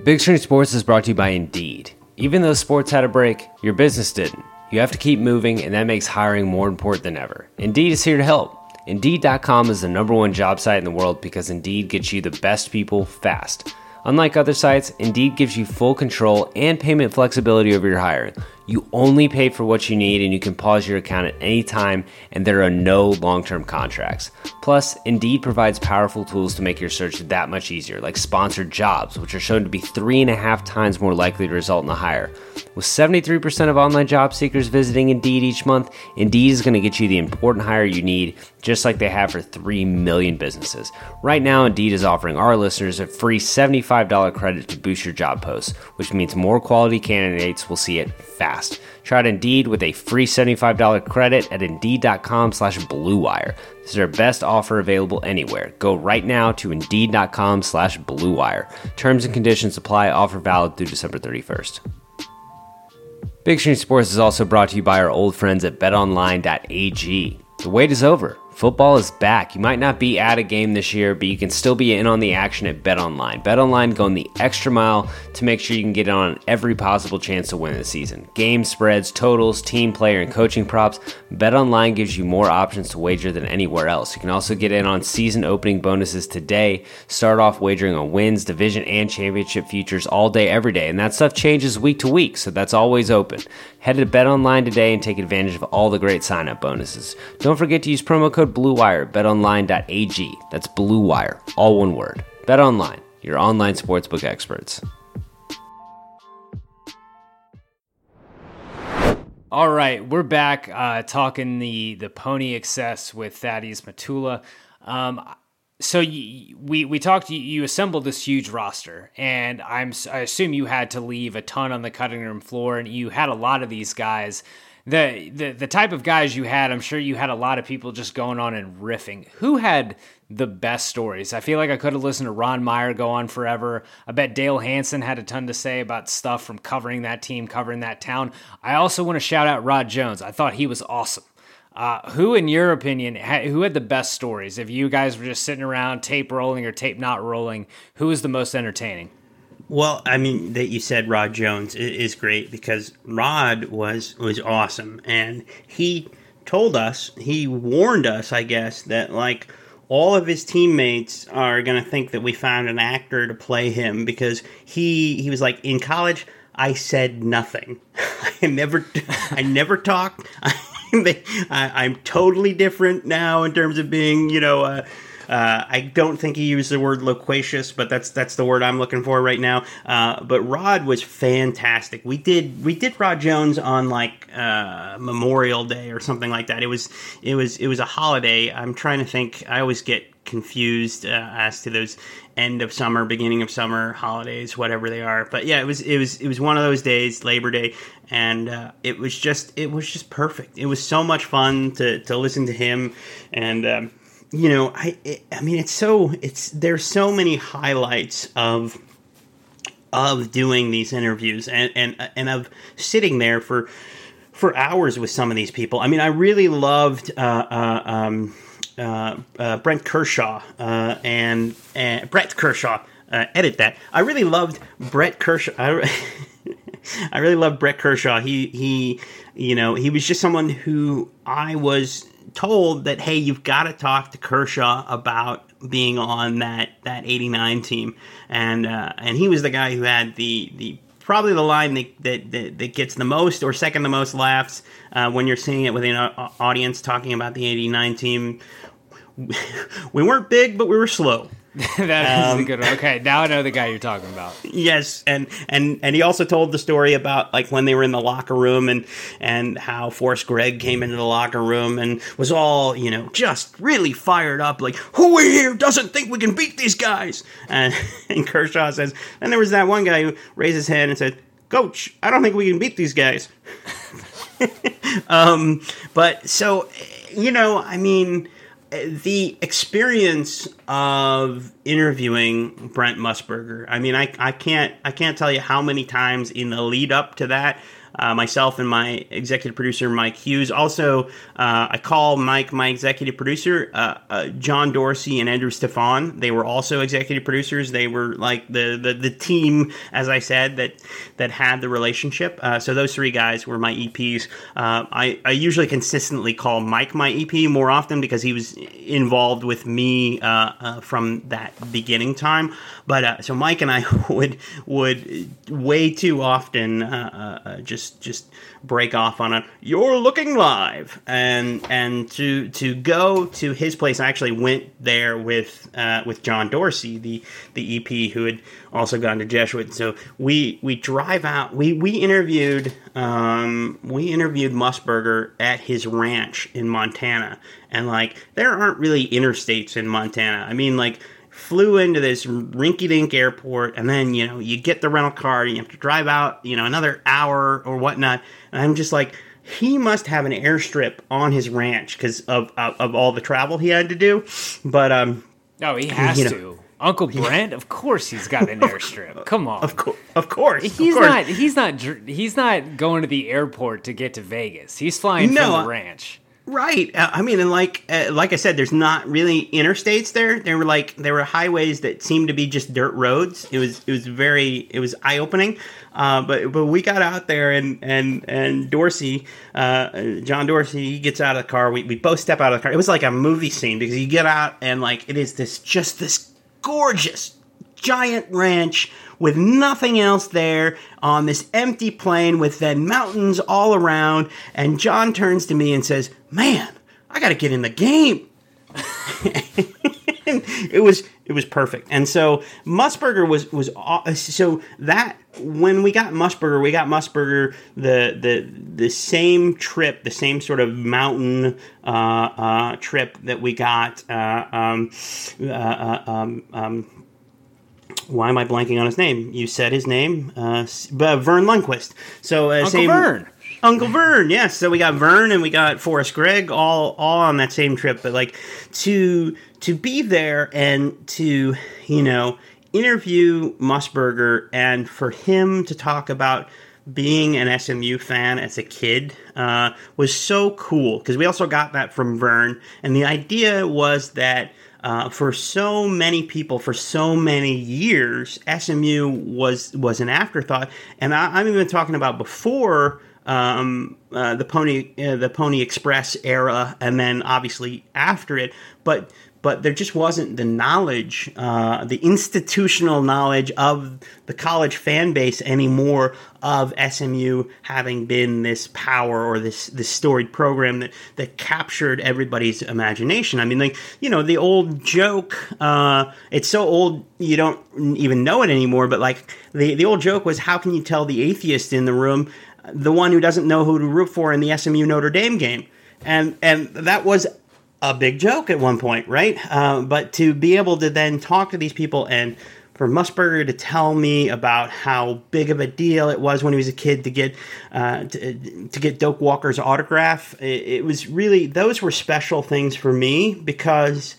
Big Screen Sports is brought to you by Indeed. Even though sports had a break, your business didn't. You have to keep moving, and that makes hiring more important than ever. Indeed is here to help. Indeed.com is the number one job site in the world because Indeed gets you the best people fast. Unlike other sites, Indeed gives you full control and payment flexibility over your hiring. You only pay for what you need and you can pause your account at any time, and there are no long term contracts. Plus, Indeed provides powerful tools to make your search that much easier, like sponsored jobs, which are shown to be three and a half times more likely to result in a hire. With 73% of online job seekers visiting Indeed each month, Indeed is going to get you the important hire you need, just like they have for 3 million businesses. Right now, Indeed is offering our listeners a free $75 credit to boost your job posts, which means more quality candidates will see it fast fast. Try it Indeed with a free $75 credit at Indeed.com slash BlueWire. This is our best offer available anywhere. Go right now to Indeed.com slash BlueWire. Terms and conditions apply. Offer valid through December 31st. Big Screen Sports is also brought to you by our old friends at BetOnline.ag. The wait is over. Football is back. You might not be at a game this year, but you can still be in on the action at BetOnline. BetOnline going the extra mile to make sure you can get in on every possible chance to win this season. Game spreads, totals, team player, and coaching props. BetOnline gives you more options to wager than anywhere else. You can also get in on season opening bonuses today. Start off wagering on wins, division, and championship futures all day, every day. And that stuff changes week to week, so that's always open. Head to BetOnline today and take advantage of all the great sign up bonuses. Don't forget to use promo code BLUEWIRE at betonline.ag. That's BLUEWIRE, all one word. BetOnline, your online sportsbook experts. All right, we're back uh, talking the the pony excess with Thaddeus Matula. Um, so we we talked. You, you assembled this huge roster, and I'm I assume you had to leave a ton on the cutting room floor, and you had a lot of these guys. The, the the type of guys you had, I'm sure you had a lot of people just going on and riffing. Who had the best stories? I feel like I could have listened to Ron Meyer go on forever. I bet Dale Hansen had a ton to say about stuff from covering that team, covering that town. I also want to shout out Rod Jones. I thought he was awesome. Uh, who, in your opinion, ha- who had the best stories? If you guys were just sitting around, tape rolling or tape not rolling, who was the most entertaining? Well, I mean that you said Rod Jones is great because Rod was was awesome, and he told us, he warned us, I guess, that like all of his teammates are going to think that we found an actor to play him because he he was like in college. I said nothing. I never I never talked. I, am totally different now in terms of being, you know, uh, uh, I don't think he used the word loquacious, but that's that's the word I'm looking for right now. Uh, but Rod was fantastic. We did we did Rod Jones on like uh, Memorial Day or something like that. It was it was it was a holiday. I'm trying to think. I always get confused uh, as to those end of summer, beginning of summer holidays, whatever they are. But yeah, it was it was it was one of those days, Labor Day, and uh, it was just it was just perfect. It was so much fun to to listen to him, and um, you know, I it, I mean, it's so it's there's so many highlights of of doing these interviews and and and of sitting there for for hours with some of these people. I mean, I really loved. Uh, uh, um, uh, uh, Brent Kershaw uh, and, and Brett Kershaw uh, edit that. I really loved Brett Kershaw. I, I really loved Brett Kershaw. He he, you know, he was just someone who I was told that hey, you've got to talk to Kershaw about being on that that 89 team. And uh, and he was the guy who had the the probably the line that, that, that, that gets the most or second the most laughs uh, when you're seeing it with an audience talking about the 89 team. We weren't big but we were slow that is um, a good one. Okay, now I know the guy you're talking about. Yes, and and and he also told the story about like when they were in the locker room and and how Forrest Gregg came into the locker room and was all you know just really fired up, like who here doesn't think we can beat these guys? And, and Kershaw says, and there was that one guy who raised his hand and said, "Coach, I don't think we can beat these guys." um, but so you know, I mean the experience of interviewing Brent Musburger. I mean, I, I can't I can't tell you how many times in the lead up to that uh, myself and my executive producer Mike Hughes. Also, uh, I call Mike my executive producer. Uh, uh John Dorsey and Andrew Stefan. They were also executive producers. They were like the, the, the team, as I said, that that had the relationship. Uh, so those three guys were my EPs. Uh, I, I usually consistently call Mike my EP more often because he was involved with me from that beginning time. But so Mike and I would would way too often just just break off on a "You're looking live," and and to to go to his place. I actually went there with uh, with John Dorsey, the the EP who had also gone to Jesuit. So we we drive out. We we interviewed um, we interviewed Musburger at his ranch in Montana, and like there aren't really interstates in Montana. I mean like flew into this rinky dink airport, and then, you know, you get the rental car, and you have to drive out, you know, another hour or whatnot. And I'm just like, he must have an airstrip on his ranch because of, of, of all the travel he had to do. But um, no, he has you know, to. Uncle Brent, of course, he's got an airstrip. Come on, of, co- of course. He's of course. not. He's not. He's not going to the airport to get to Vegas. He's flying no, from the ranch. Right. Uh, I mean, and like uh, like I said, there's not really interstates there. There were like there were highways that seemed to be just dirt roads. It was it was very it was eye opening. Uh, but but we got out there and and and Dorsey, uh, John Dorsey, he gets out of the car. We we both step out of the car. It was like a movie scene because you get out and like it is this just this gorgeous giant ranch with nothing else there on this empty plain with then mountains all around. And John turns to me and says, Man, I got to get in the game. it was it was perfect. And so Musburger was was so that when we got Musburger, we got Musburger the the the same trip, the same sort of mountain uh, uh, trip that we got. Uh, um, uh, uh, um, um, why am I blanking on his name? You said his name, uh, Verne Lundquist. So uh, Uncle same, Verne. Uncle Vern, yes. So we got Vern and we got Forrest Gregg all all on that same trip. But like to to be there and to you know interview Musburger and for him to talk about being an SMU fan as a kid uh, was so cool because we also got that from Vern. and the idea was that uh, for so many people for so many years, SMU was was an afterthought, and I, am even talking about before um, uh, the Pony uh, the Pony Express era, and then obviously after it. But but there just wasn't the knowledge, uh, the institutional knowledge of the college fan base anymore of SMU having been this power or this this storied program that that captured everybody's imagination. I mean, like you know, the old joke. Uh, it's so old you don't even know it anymore. But like the the old joke was, how can you tell the atheist in the room, the one who doesn't know who to root for in the SMU Notre Dame game? And and that was a big joke at one point, right? Uh, but to be able to then talk to these people and for Musburger to tell me about how big of a deal it was when he was a kid to get uh, to, to, get Doak Walker's autograph, it, it, was really those were special things for me because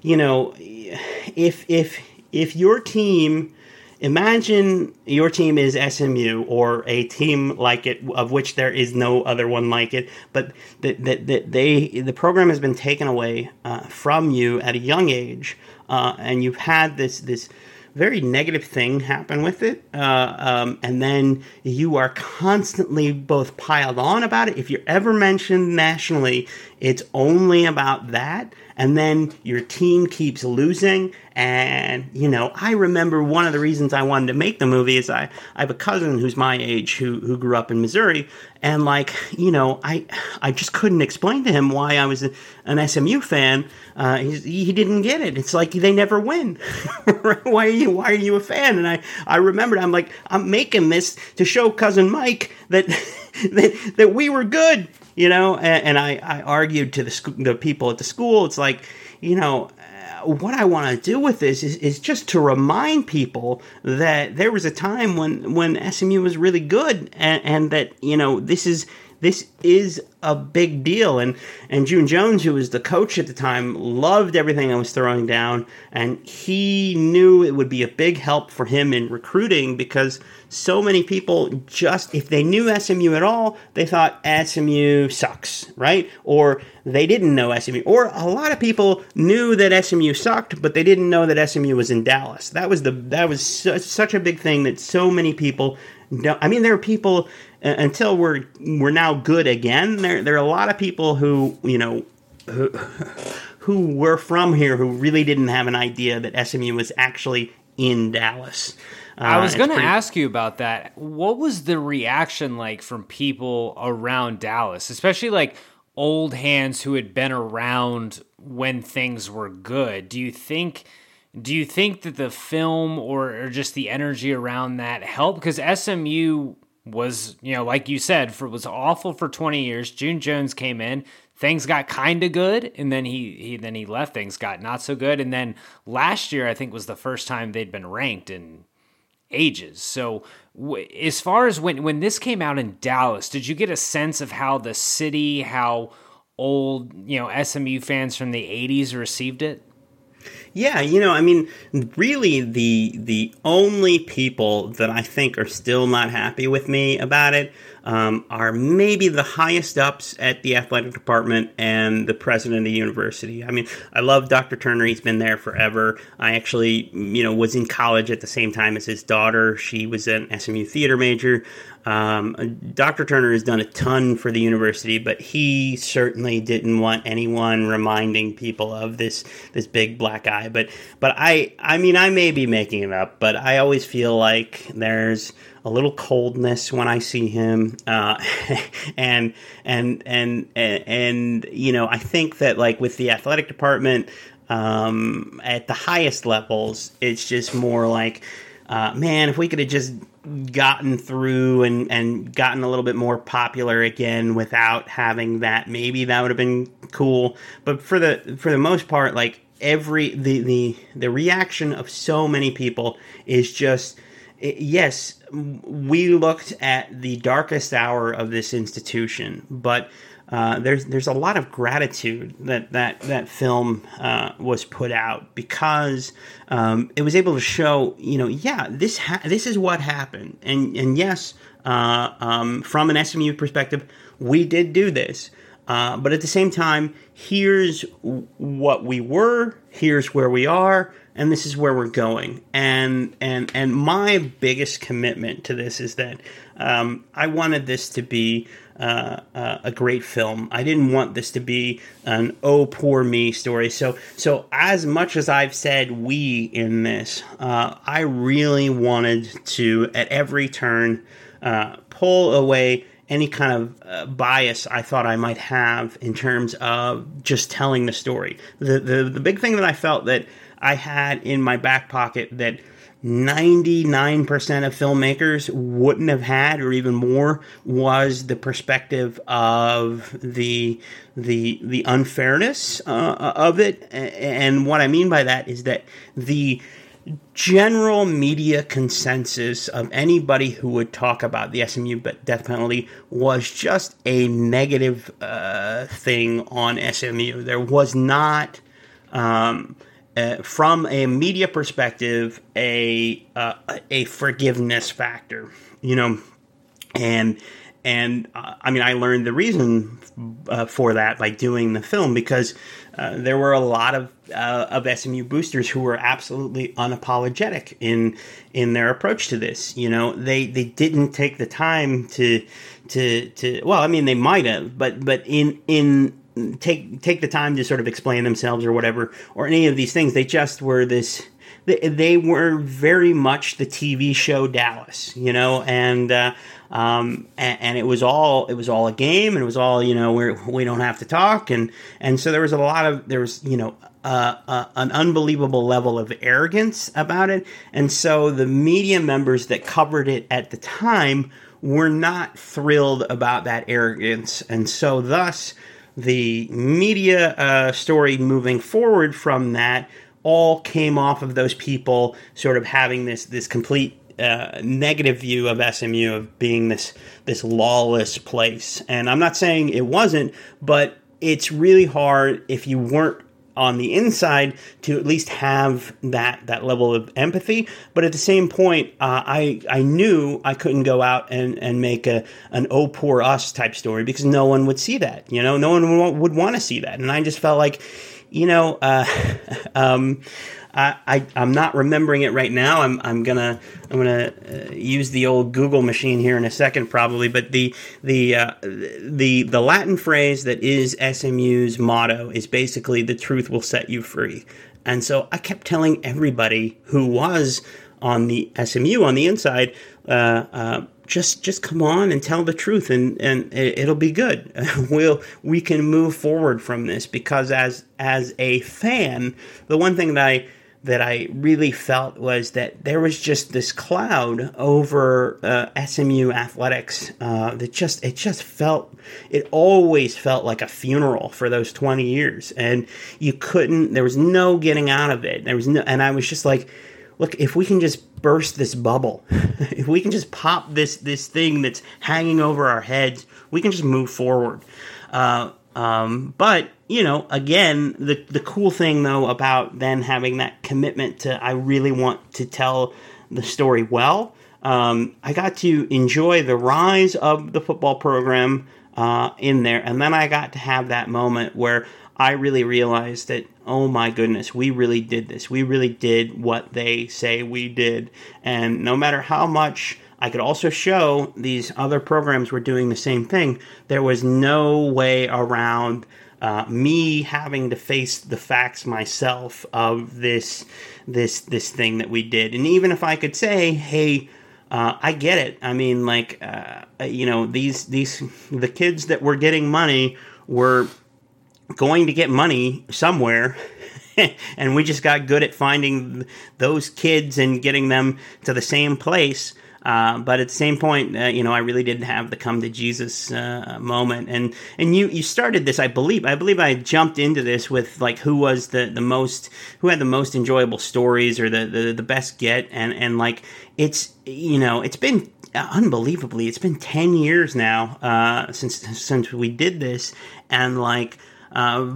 you know if if if your team imagine your team is SMU or a team like it, of which there is no other one like it, but that, that, that they the program has been taken away uh, from you at a young age, uh, and you've had this this very negative thing happen with it, uh, um, and then you are constantly both piled on about it. If you're ever mentioned nationally, it's only about that and then your team keeps losing. And, you know, I remember one of the reasons I wanted to make the movie is I, I have a cousin who's my age who, who grew up in Missouri. And, like, you know, I, I just couldn't explain to him why I was an SMU fan. Uh, he, he didn't get it. It's like they never win. why, are you, why are you a fan? And I, I remembered, I'm like, I'm making this to show cousin Mike that, that, that we were good you know and, and I, I argued to the, sc- the people at the school it's like you know uh, what I want to do with this is, is just to remind people that there was a time when when SMU was really good and, and that you know this is this is a big deal. And and June Jones, who was the coach at the time, loved everything I was throwing down, and he knew it would be a big help for him in recruiting because so many people just if they knew SMU at all, they thought SMU sucks, right? Or they didn't know SMU. Or a lot of people knew that SMU sucked, but they didn't know that SMU was in Dallas. That was the that was su- such a big thing that so many people don't. I mean, there are people uh, until we're we're now good again. There there are a lot of people who you know who, who were from here who really didn't have an idea that SMU was actually in Dallas. Uh, I was going to pretty... ask you about that. What was the reaction like from people around Dallas, especially like old hands who had been around when things were good? Do you think? Do you think that the film or, or just the energy around that helped? Because SMU was, you know, like you said, for was awful for 20 years. June Jones came in, things got kind of good, and then he, he then he left. Things got not so good, and then last year I think was the first time they'd been ranked in ages. So as far as when when this came out in Dallas, did you get a sense of how the city, how old you know SMU fans from the 80s received it? Yeah, you know, I mean, really, the the only people that I think are still not happy with me about it um, are maybe the highest ups at the athletic department and the president of the university. I mean, I love Dr. Turner; he's been there forever. I actually, you know, was in college at the same time as his daughter. She was an SMU theater major. Um, Dr. Turner has done a ton for the university, but he certainly didn't want anyone reminding people of this this big black eye. But but I I mean I may be making it up, but I always feel like there's a little coldness when I see him, uh, and and and and and you know I think that like with the athletic department um, at the highest levels, it's just more like. Uh, man, if we could have just gotten through and, and gotten a little bit more popular again without having that maybe that would have been cool. But for the for the most part like every the the the reaction of so many people is just yes we looked at the darkest hour of this institution but uh, there's there's a lot of gratitude that that that film uh, was put out because um, it was able to show you know yeah this ha- this is what happened. And and yes uh, um, from an SMU perspective we did do this. Uh, but at the same time here's what we were here's where we are and this is where we're going. And and and my biggest commitment to this is that um, I wanted this to be uh, uh, a great film. I didn't want this to be an oh poor me story. So so as much as I've said we in this, uh, I really wanted to at every turn uh, pull away any kind of uh, bias I thought I might have in terms of just telling the story. The, the the big thing that I felt that I had in my back pocket that 99% of filmmakers wouldn't have had or even more was the perspective of the the the unfairness uh, of it and what i mean by that is that the general media consensus of anybody who would talk about the SMU death penalty was just a negative uh, thing on SMU. There was not um, uh, from a media perspective, a uh, a forgiveness factor, you know, and and uh, I mean, I learned the reason uh, for that by doing the film because uh, there were a lot of uh, of SMU boosters who were absolutely unapologetic in in their approach to this. You know, they they didn't take the time to to to. Well, I mean, they might have, but but in in take take the time to sort of explain themselves or whatever or any of these things. They just were this. They, were very much the TV show Dallas, you know, and uh, um, and, and, it was all it was all a game, and it was all you know we we don't have to talk, and and so there was a lot of there was you know uh, uh, an unbelievable level of arrogance about it, and so the media members that covered it at the time were not thrilled about that arrogance, and so thus the media uh, story moving forward from that all came off of those people sort of having this this complete uh, negative view of SMU of being this this lawless place. And I'm not saying it wasn't, but it's really hard if you weren't on the inside to at least have that that level of empathy. But at the same point, uh, I I knew I couldn't go out and and make a an oh poor us type story because no one would see that. You know, no one would, want to see that, and I just felt like, you know. Uh, um, I, I am not remembering it right now. I'm I'm gonna I'm gonna uh, use the old Google machine here in a second probably. But the the uh, the the Latin phrase that is SMU's motto is basically the truth will set you free. And so I kept telling everybody who was on the SMU on the inside. Uh, uh, just just come on and tell the truth and and it'll be good we'll we can move forward from this because as as a fan the one thing that i that I really felt was that there was just this cloud over uh, SMU athletics uh, that just it just felt it always felt like a funeral for those 20 years. And you couldn't there was no getting out of it. There was no and I was just like look if we can just burst this bubble if we can just pop this this thing that's hanging over our heads we can just move forward. Uh, um, but you know, again, the the cool thing though about then having that commitment to I really want to tell the story well. Um, I got to enjoy the rise of the football program uh, in there, and then I got to have that moment where I really realized that oh my goodness, we really did this. We really did what they say we did, and no matter how much I could also show these other programs were doing the same thing. There was no way around uh, me having to face the facts myself of this this this thing that we did. And even if I could say, hey, uh, I get it. I mean, like uh, you know, these these the kids that were getting money were going to get money somewhere. and we just got good at finding those kids and getting them to the same place. Uh, but at the same point, uh, you know, I really didn't have the come to Jesus uh, moment. And and you you started this, I believe. I believe I jumped into this with like who was the the most who had the most enjoyable stories or the the, the best get. And and like it's you know it's been unbelievably it's been 10 years now uh, since since we did this and like uh,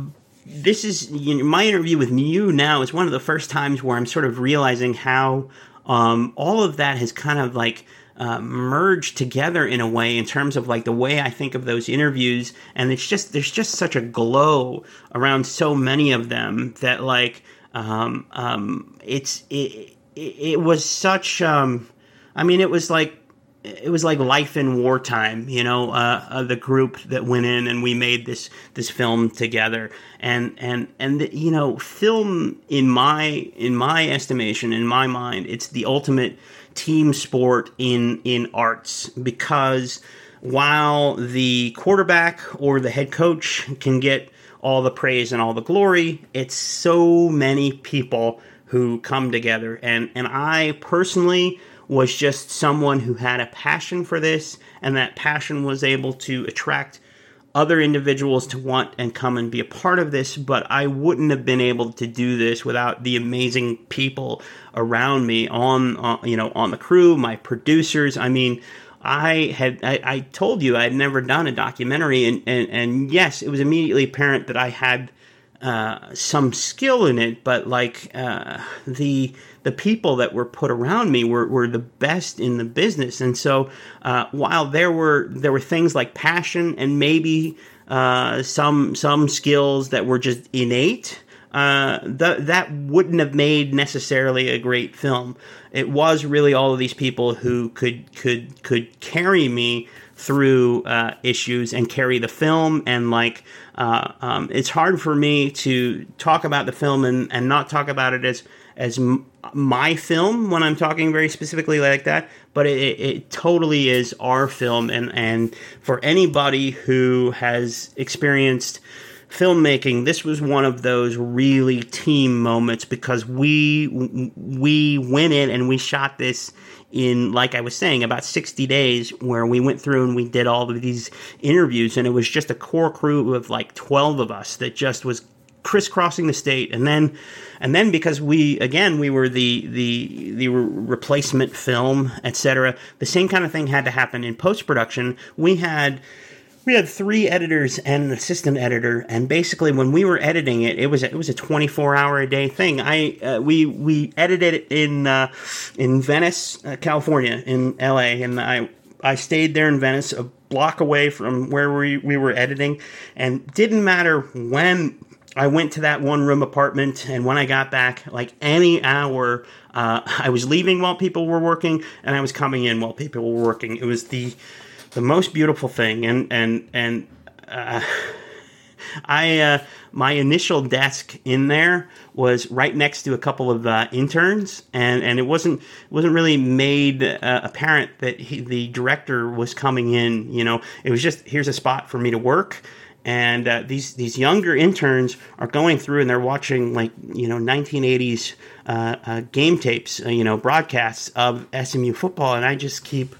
this is you know, my interview with you now is one of the first times where I'm sort of realizing how um, all of that has kind of like uh, merged together in a way in terms of like the way I think of those interviews, and it's just there's just such a glow around so many of them that like um, um, it's it, it, it was such um, I mean it was like it was like life in wartime, you know, uh, uh, the group that went in and we made this this film together, and and and the, you know, film in my in my estimation, in my mind, it's the ultimate team sport in in arts because while the quarterback or the head coach can get all the praise and all the glory, it's so many people who come together, and and I personally was just someone who had a passion for this, and that passion was able to attract other individuals to want and come and be a part of this, but I wouldn't have been able to do this without the amazing people around me on, you know on the crew, my producers. I mean, I had I, I told you I had never done a documentary, and, and and yes, it was immediately apparent that I had uh, some skill in it, but like uh, the the people that were put around me were, were the best in the business. And so uh, while there were there were things like passion and maybe uh, some some skills that were just innate, uh, th- that wouldn't have made necessarily a great film. It was really all of these people who could could could carry me through uh, issues and carry the film and like uh, um, it's hard for me to talk about the film and, and not talk about it as as my film when I'm talking very specifically like that, but it, it totally is our film. And, and for anybody who has experienced filmmaking, this was one of those really team moments because we we went in and we shot this in like I was saying about 60 days where we went through and we did all of these interviews and it was just a core crew of like 12 of us that just was crisscrossing the state and then and then because we again we were the the the replacement film etc the same kind of thing had to happen in post production we had we had three editors and an assistant editor and basically when we were editing it it was a, it was a 24 hour a day thing. I uh, we we edited it in uh, in venice uh, california in la and i i stayed there in venice a block away from where we, we were editing and didn't matter when I went to that one room apartment, and when I got back, like any hour, uh, I was leaving while people were working, and I was coming in while people were working. It was the the most beautiful thing, and and and uh, I uh, my initial desk in there was right next to a couple of uh, interns, and, and it wasn't wasn't really made uh, apparent that he, the director was coming in. You know, it was just here's a spot for me to work and uh, these these younger interns are going through and they're watching like you know 1980s uh, uh, game tapes, uh, you know broadcasts of SMU football, and I just keep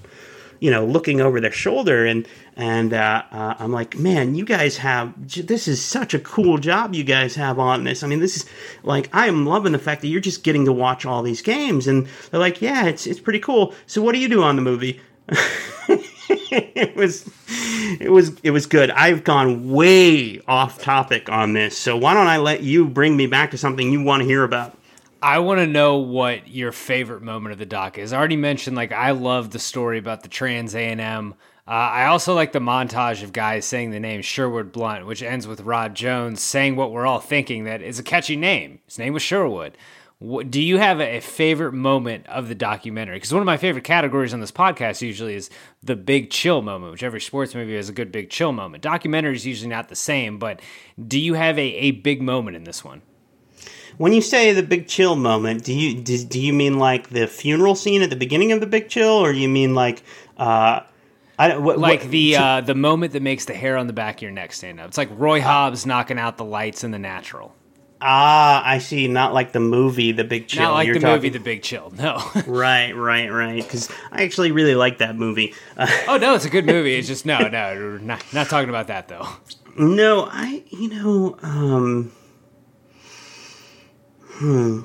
you know looking over their shoulder and and uh, uh, I'm like, man, you guys have this is such a cool job you guys have on this. I mean, this is like I am loving the fact that you're just getting to watch all these games, and they're like, yeah, it's it's pretty cool. So what do you do on the movie? it was it was it was good. I've gone way off topic on this, so why don't I let you bring me back to something you want to hear about? I want to know what your favorite moment of the doc is. I already mentioned like I love the story about the Trans A and M. Uh, I also like the montage of guys saying the name Sherwood Blount, which ends with Rod Jones saying what we're all thinking that is a catchy name. His name was Sherwood do you have a favorite moment of the documentary? Because one of my favorite categories on this podcast usually is the big chill moment, which every sports movie has a good big chill moment. Documentary is usually not the same, but do you have a, a big moment in this one? When you say the big chill moment, do you do, do you mean like the funeral scene at the beginning of the big chill, or do you mean like uh, I, what, like what, the uh, the moment that makes the hair on the back of your neck stand up? It's like Roy Hobbs knocking out the lights in The Natural. Ah, I see. Not like the movie, The Big Chill. Not like You're the talking... movie, The Big Chill. No. right, right, right. Because I actually really like that movie. Uh, oh no, it's a good movie. It's just no, no, not not talking about that though. No, I you know, um, hmm.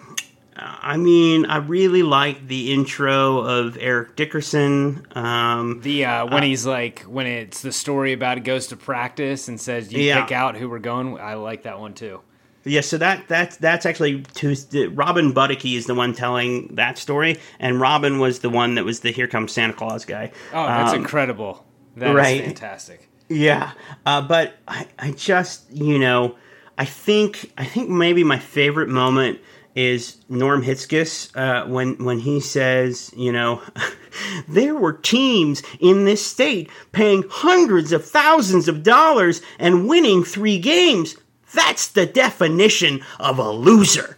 I mean, I really like the intro of Eric Dickerson. Um, the uh, when uh, he's like when it's the story about it goes to practice and says you yeah. pick out who we're going. I like that one too. Yeah, so that that's that's actually to Robin Budicki is the one telling that story, and Robin was the one that was the "Here Comes Santa Claus" guy. Oh, that's um, incredible! That right? fantastic. Yeah, uh, but I, I just you know I think I think maybe my favorite moment is Norm Hitzges uh, when when he says, you know, there were teams in this state paying hundreds of thousands of dollars and winning three games. That's the definition of a loser.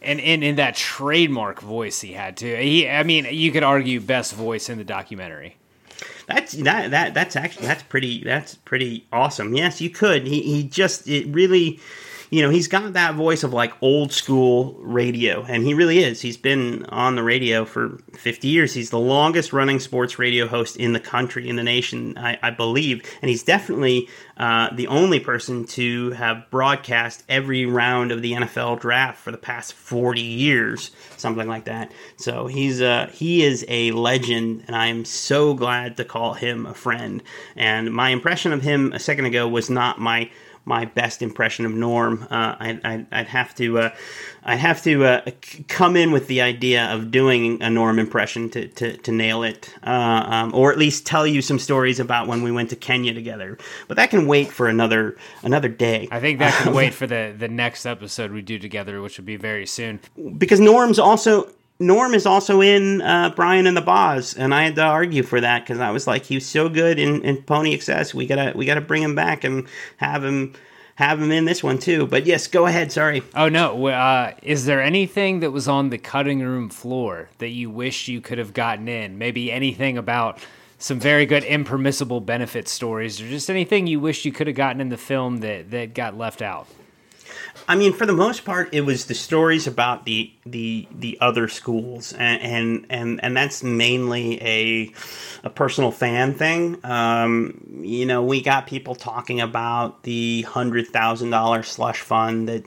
And in, in that trademark voice he had too. He, I mean, you could argue best voice in the documentary. That's that that that's actually that's pretty that's pretty awesome. Yes, you could. He he just it really you know, he's got that voice of like old school radio, and he really is. He's been on the radio for 50 years. He's the longest running sports radio host in the country, in the nation, I, I believe. And he's definitely uh, the only person to have broadcast every round of the NFL draft for the past 40 years, something like that. So he's uh, he is a legend, and I am so glad to call him a friend. And my impression of him a second ago was not my my best impression of Norm. Uh, I, I, I'd have to uh, I'd have to uh, c- come in with the idea of doing a Norm impression to, to, to nail it, uh, um, or at least tell you some stories about when we went to Kenya together. But that can wait for another another day. I think that can wait for the the next episode we do together, which will be very soon. because Norm's also Norm is also in uh, Brian and the Boz, and I had to argue for that because I was like, he was so good in, in Pony Excess. We gotta we gotta bring him back and have him have him in this one too. But yes, go ahead. Sorry. Oh no! Uh, is there anything that was on the cutting room floor that you wish you could have gotten in? Maybe anything about some very good impermissible benefit stories, or just anything you wish you could have gotten in the film that that got left out. I mean, for the most part, it was the stories about the the the other schools, and and and, and that's mainly a a personal fan thing. Um, you know, we got people talking about the hundred thousand dollar slush fund that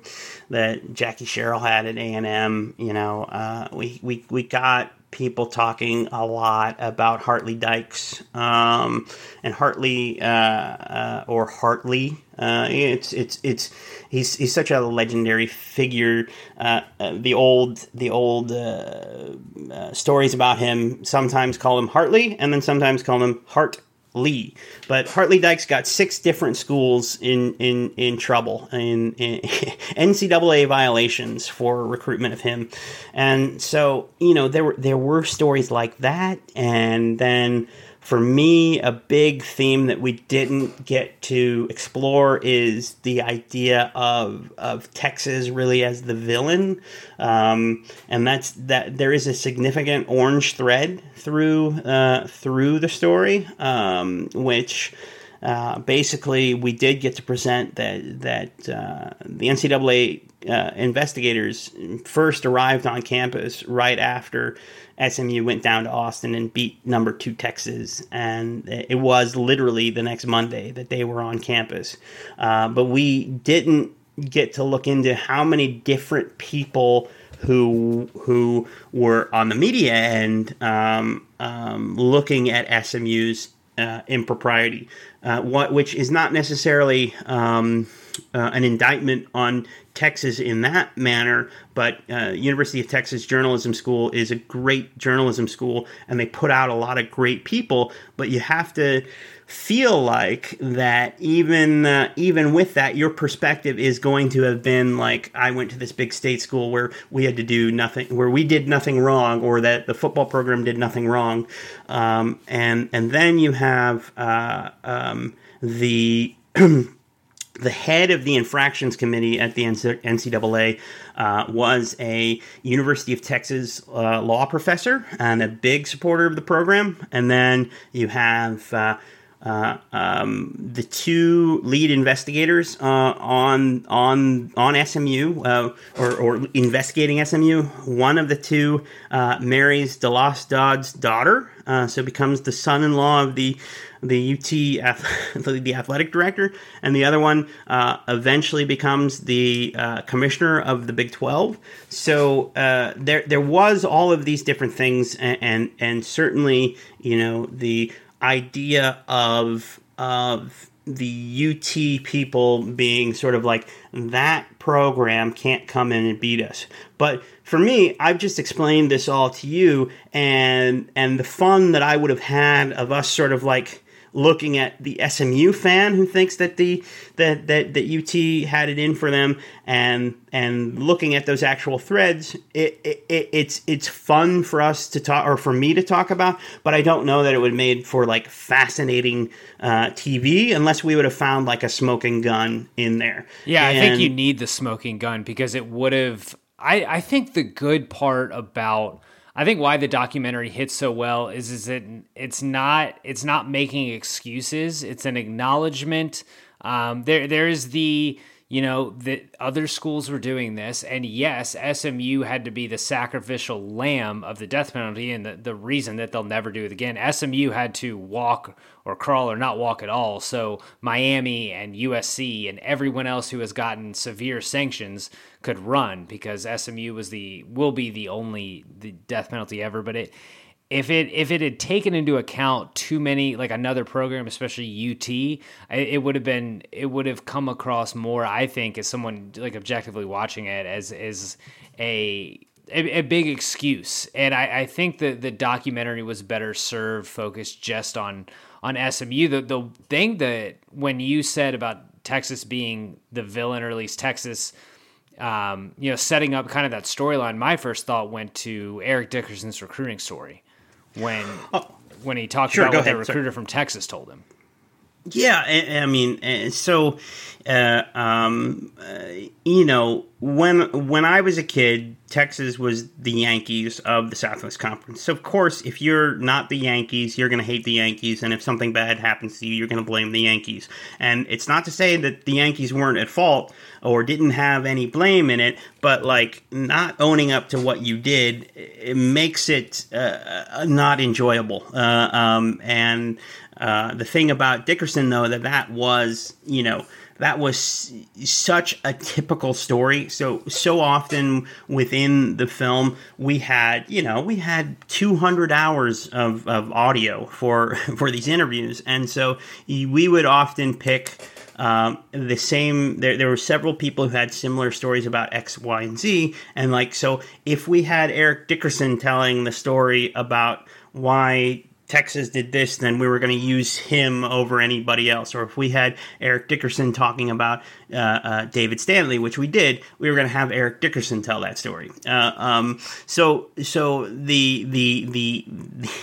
that Jackie Sherrill had at A and M. You know, uh, we we we got people talking a lot about Hartley Dykes um, and Hartley uh, uh, or Hartley. Uh, it's it's it's he's he's such a legendary figure. Uh, uh, the old the old uh, stories about him sometimes call him Hartley, and then sometimes call him Hart Lee. But Hartley Dykes got six different schools in in in trouble in, in NCAA violations for recruitment of him, and so you know there were there were stories like that, and then for me, a big theme that we didn't get to explore is the idea of of Texas really as the villain, um, and that's that there is a significant orange thread through uh, through the story, um, which. Uh, basically, we did get to present that that uh, the NCAA uh, investigators first arrived on campus right after SMU went down to Austin and beat number two Texas, and it was literally the next Monday that they were on campus. Uh, but we didn't get to look into how many different people who who were on the media end um, um, looking at SMU's uh, impropriety, uh, what which is not necessarily um, uh, an indictment on Texas in that manner, but uh, University of Texas Journalism School is a great journalism school, and they put out a lot of great people. But you have to feel like that even uh, even with that, your perspective is going to have been like I went to this big state school where we had to do nothing, where we did nothing wrong, or that the football program did nothing wrong, um, and and then you have uh, um, the the head of the infractions committee at the NCAA uh, was a University of Texas uh, law professor and a big supporter of the program. And then you have uh, uh um, the two lead investigators uh, on on on SMU uh, or, or, investigating SMU. One of the two marries DeLoss Dodds' daughter, so becomes the son-in-law of the the UT the athletic director, and the other one uh, eventually becomes the uh, commissioner of the Big Twelve. So uh, there there was all of these different things, and, and, and certainly you know the idea of of the UT people being sort of like that program can't come in and beat us. But for me, I've just explained this all to you and and the fun that I would have had of us sort of like looking at the SMU fan who thinks that the that that, that UT had it in for them and and looking at those actual threads it, it, it's it's fun for us to talk or for me to talk about but I don't know that it would have made for like fascinating uh, TV unless we would have found like a smoking gun in there. Yeah and, I think you need the smoking gun because it would have I, I think the good part about I think why the documentary hits so well is is it it's not it's not making excuses. It's an acknowledgement. Um, there there is the you know that other schools were doing this. And yes smu had to be the sacrificial lamb of the death penalty and the, the reason that they'll never do it again. Smu had to walk or crawl or not walk at all. So miami and usc and everyone else who has gotten severe sanctions could run because smu was the will be the only the death penalty ever. But it if it if it had taken into account too many like another program especially UT it would have been it would have come across more I think as someone like objectively watching it as as a a, a big excuse. And I, I think that the documentary was better served focused just on on SMU the the thing that when you said about Texas being the villain or at least Texas um, you know setting up kind of that storyline my first thought went to Eric Dickerson's recruiting story when oh, when he talked sure, about what ahead, the recruiter sorry. from Texas told him. Yeah, I, I mean, so uh, um, uh, you know, when when I was a kid, Texas was the Yankees of the Southwest Conference. So of course, if you're not the Yankees, you're going to hate the Yankees, and if something bad happens to you, you're going to blame the Yankees. And it's not to say that the Yankees weren't at fault or didn't have any blame in it, but like not owning up to what you did, it makes it uh, not enjoyable. Uh, um, and uh, the thing about Dickerson, though, that that was, you know, that was such a typical story. So so often within the film, we had you know we had 200 hours of, of audio for for these interviews, and so we would often pick. Um, the same there, there were several people who had similar stories about x y and z and like so if we had eric dickerson telling the story about why Texas did this, then we were going to use him over anybody else. Or if we had Eric Dickerson talking about uh, uh, David Stanley, which we did, we were going to have Eric Dickerson tell that story. Uh, um, so, so the, the the the.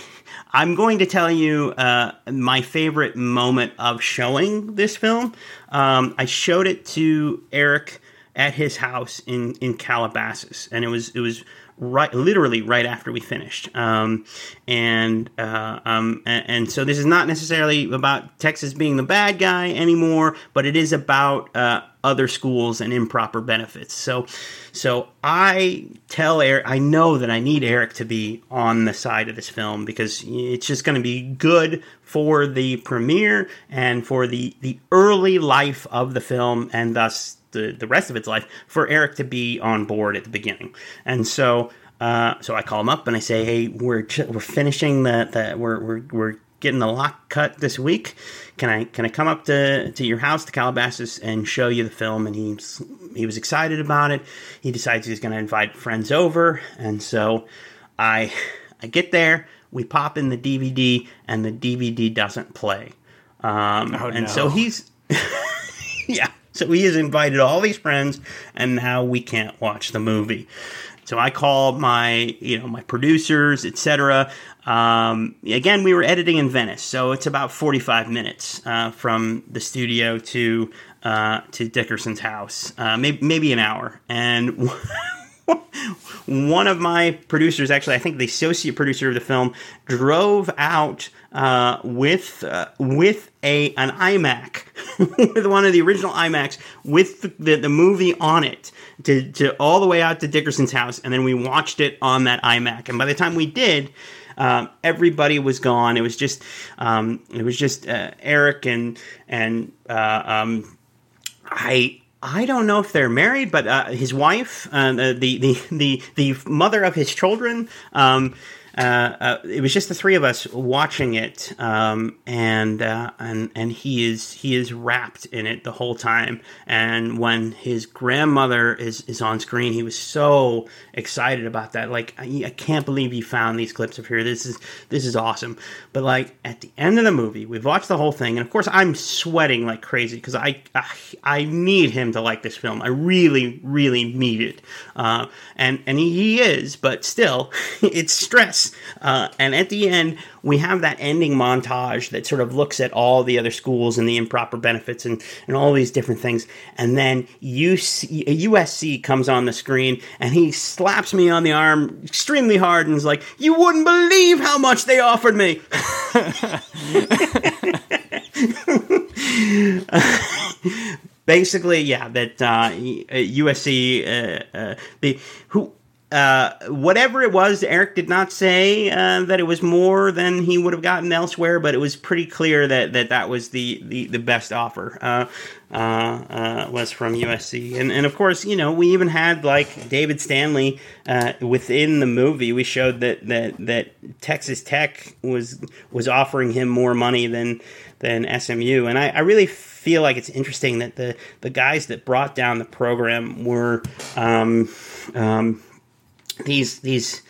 I'm going to tell you uh, my favorite moment of showing this film. Um, I showed it to Eric at his house in in Calabasas, and it was it was right, literally right after we finished. Um, and, uh, um, and, so this is not necessarily about Texas being the bad guy anymore, but it is about uh, other schools and improper benefits. So, so I tell Eric, I know that I need Eric to be on the side of this film because it's just going to be good for the premiere and for the the early life of the film, and thus the, the rest of its life for Eric to be on board at the beginning. And so uh, so I call him up and I say, hey, we're we're finishing the, the we're, we're we're getting the lock cut this week. Can I can I come up to, to your house to Calabasas and show you the film? And he's he was excited about it. He decides he's going to invite friends over, and so I I get there. We pop in the DVD, and the DVD doesn't play. Um, oh, and no. so he's yeah. So he has invited all these friends, and now we can't watch the movie. So I call my, you know, my producers, etc. Um, again, we were editing in Venice, so it's about 45 minutes uh, from the studio to uh, to Dickerson's house, uh, maybe, maybe an hour. And one of my producers, actually, I think the associate producer of the film, drove out uh, with uh, with a an iMac, with one of the original iMacs, with the, the, the, movie on it, to, to all the way out to Dickerson's house, and then we watched it on that iMac. And by the time we did, um, everybody was gone. It was just um, it was just uh, Eric and and uh, um, I I don't know if they're married, but uh, his wife, uh, the, the the the mother of his children, um, uh, uh, it was just the three of us watching it, um, and uh, and and he is he is wrapped in it the whole time. And when his grandmother is is on screen, he was so excited about that. Like I, I can't believe you found these clips of here. This is this is awesome. But like at the end of the movie, we've watched the whole thing, and of course I'm sweating like crazy because I, I, I need him to like this film. I really really need it, uh, and and he, he is, but still, it's stress uh, and at the end, we have that ending montage that sort of looks at all the other schools and the improper benefits and, and all these different things. And then UC, USC comes on the screen and he slaps me on the arm extremely hard and is like, You wouldn't believe how much they offered me. Basically, yeah, that uh, USC, uh, uh, the, who uh, whatever it was, Eric did not say uh, that it was more than he would have gotten elsewhere, but it was pretty clear that that, that was the, the, the best offer. Uh, uh, uh was from USC, and and of course, you know, we even had like David Stanley within the movie. We showed that that that Texas Tech was was offering him more money than than SMU, and I, I really feel like it's interesting that the the guys that brought down the program were. Um, um, these these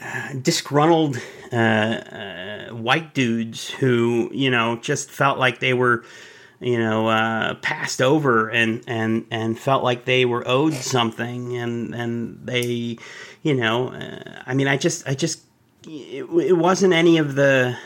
uh, disgruntled uh, uh, white dudes who you know just felt like they were you know uh, passed over and and and felt like they were owed something and and they you know uh, I mean I just I just it, it wasn't any of the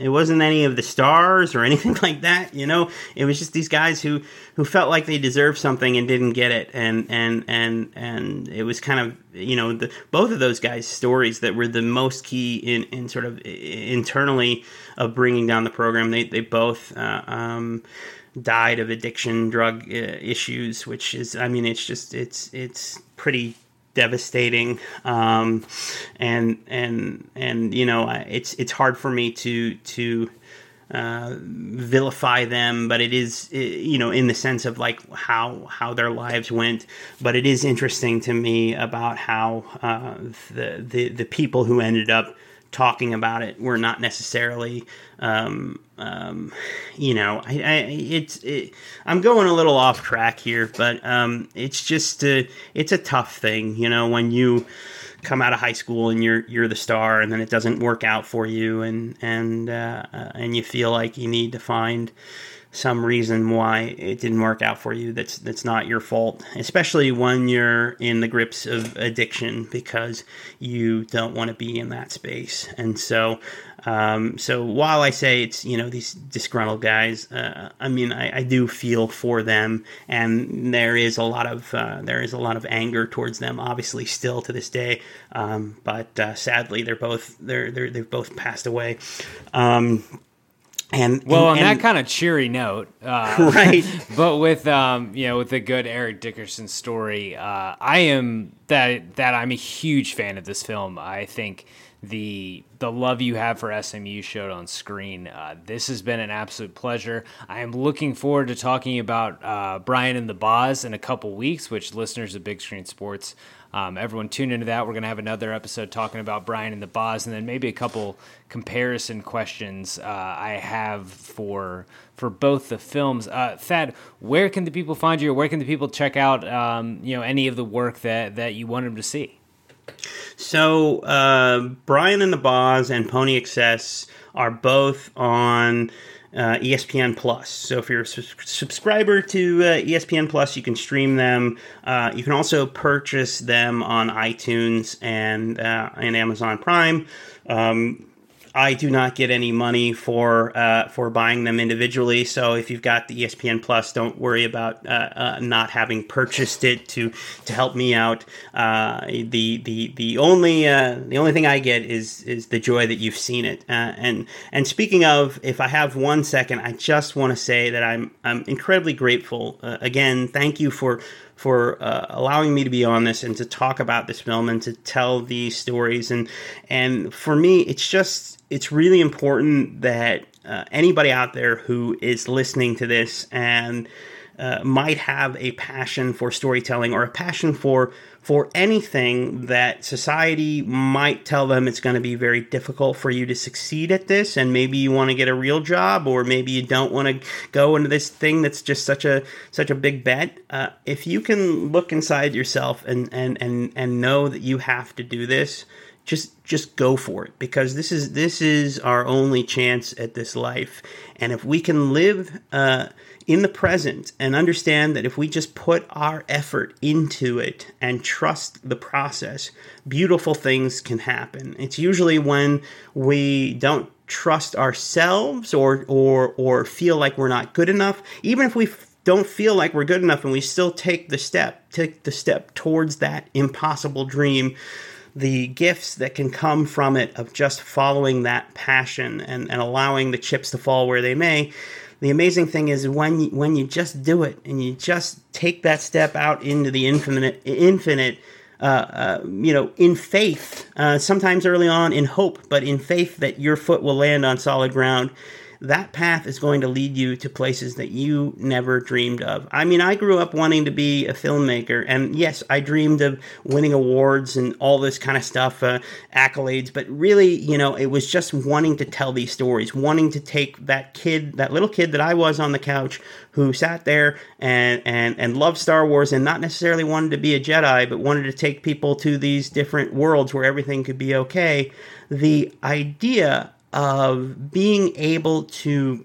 it wasn't any of the stars or anything like that. You know, it was just these guys who who felt like they deserved something and didn't get it, and and and and it was kind of you know the both of those guys' stories that were the most key in in sort of internally of bringing down the program. They they both. Uh, um, died of addiction drug uh, issues which is i mean it's just it's it's pretty devastating um, and and and you know it's it's hard for me to to uh, vilify them, but it is you know in the sense of like how how their lives went. But it is interesting to me about how uh, the the the people who ended up talking about it were not necessarily um, um, you know I, I it's it, I'm going a little off track here but um, it's just a, it's a tough thing you know when you come out of high school and you're you're the star and then it doesn't work out for you and and uh, and you feel like you need to find some reason why it didn't work out for you that's that's not your fault especially when you're in the grips of addiction because you don't want to be in that space. And so um, so while I say it's you know these disgruntled guys, uh, I mean I, I, do feel for them, and there is a lot of uh, there is a lot of anger towards them, obviously still to this day. Um, but uh, sadly, they're both they're, they're they've both passed away. Um, and well, and, on that kind of cheery note, uh, right? But with um, you know, with the good Eric Dickerson story, uh, I am that that I'm a huge fan of this film. I think the the love you have for SMU showed on screen. Uh, this has been an absolute pleasure. I am looking forward to talking about uh, Brian and the Boz in a couple weeks, which listeners of Big Screen Sports um, everyone tune into that. We're going to have another episode talking about Brian and the Boz, and then maybe a couple comparison questions uh, I have for for both the films. Uh, Thad, where can the people find you, or where can the people check out um, you know any of the work that that you want them to see? So uh, Brian and the Boz and Pony Excess are both on uh, ESPN Plus. So if you're a su- subscriber to uh, ESPN Plus, you can stream them. Uh, you can also purchase them on iTunes and uh, and Amazon Prime. Um, I do not get any money for uh, for buying them individually. So if you've got the ESPN Plus, don't worry about uh, uh, not having purchased it to to help me out. Uh, the the the only uh, the only thing I get is is the joy that you've seen it. Uh, and and speaking of, if I have one second, I just want to say that I'm I'm incredibly grateful. again, thank you for for uh, allowing me to be on this and to talk about this film and to tell these stories. And and for me, it's just it's really important that uh, anybody out there who is listening to this and uh, might have a passion for storytelling or a passion for for anything that society might tell them it's going to be very difficult for you to succeed at this and maybe you want to get a real job or maybe you don't want to go into this thing that's just such a such a big bet uh, if you can look inside yourself and and and and know that you have to do this just just go for it because this is this is our only chance at this life. And if we can live uh, in the present and understand that if we just put our effort into it and trust the process, beautiful things can happen. It's usually when we don't trust ourselves or or or feel like we're not good enough, even if we don't feel like we're good enough and we still take the step, take the step towards that impossible dream the gifts that can come from it of just following that passion and, and allowing the chips to fall where they may the amazing thing is when you, when you just do it and you just take that step out into the infinite, infinite, uh, uh, you know, in faith, uh, sometimes early on in hope, but in faith that your foot will land on solid ground that path is going to lead you to places that you never dreamed of. I mean, I grew up wanting to be a filmmaker, and yes, I dreamed of winning awards and all this kind of stuff, uh, accolades, but really, you know, it was just wanting to tell these stories, wanting to take that kid, that little kid that I was on the couch who sat there and, and, and loved Star Wars and not necessarily wanted to be a Jedi, but wanted to take people to these different worlds where everything could be okay. The idea of being able to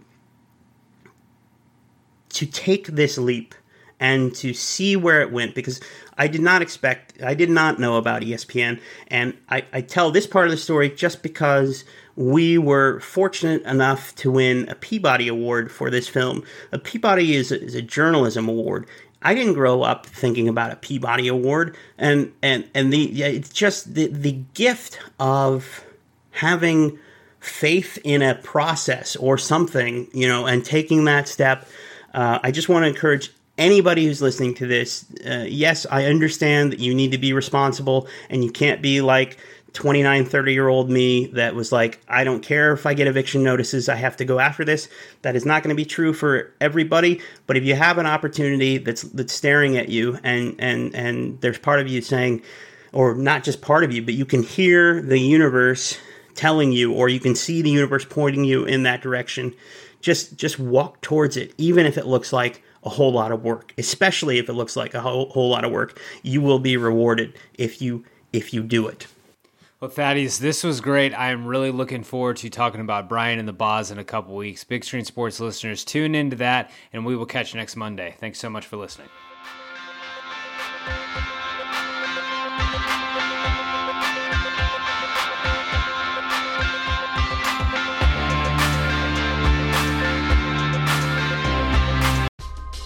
to take this leap and to see where it went because I did not expect, I did not know about ESPN. And I, I, tell this part of the story just because we were fortunate enough to win a Peabody Award for this film. A Peabody is a, is a journalism award. I didn't grow up thinking about a Peabody Award, and and and the it's just the the gift of having faith in a process or something, you know, and taking that step. Uh, I just want to encourage anybody who's listening to this. Uh, yes, I understand that you need to be responsible and you can't be like 29, 30 year old me that was like, I don't care if I get eviction notices, I have to go after this. That is not going to be true for everybody. But if you have an opportunity that's that's staring at you and and and there's part of you saying, or not just part of you, but you can hear the universe telling you or you can see the universe pointing you in that direction just just walk towards it even if it looks like a whole lot of work especially if it looks like a whole, whole lot of work you will be rewarded if you if you do it well, Thaddeus, this was great. I am really looking forward to talking about Brian and the Boz in a couple weeks. Big Screen Sports listeners, tune into that, and we will catch you next Monday. Thanks so much for listening.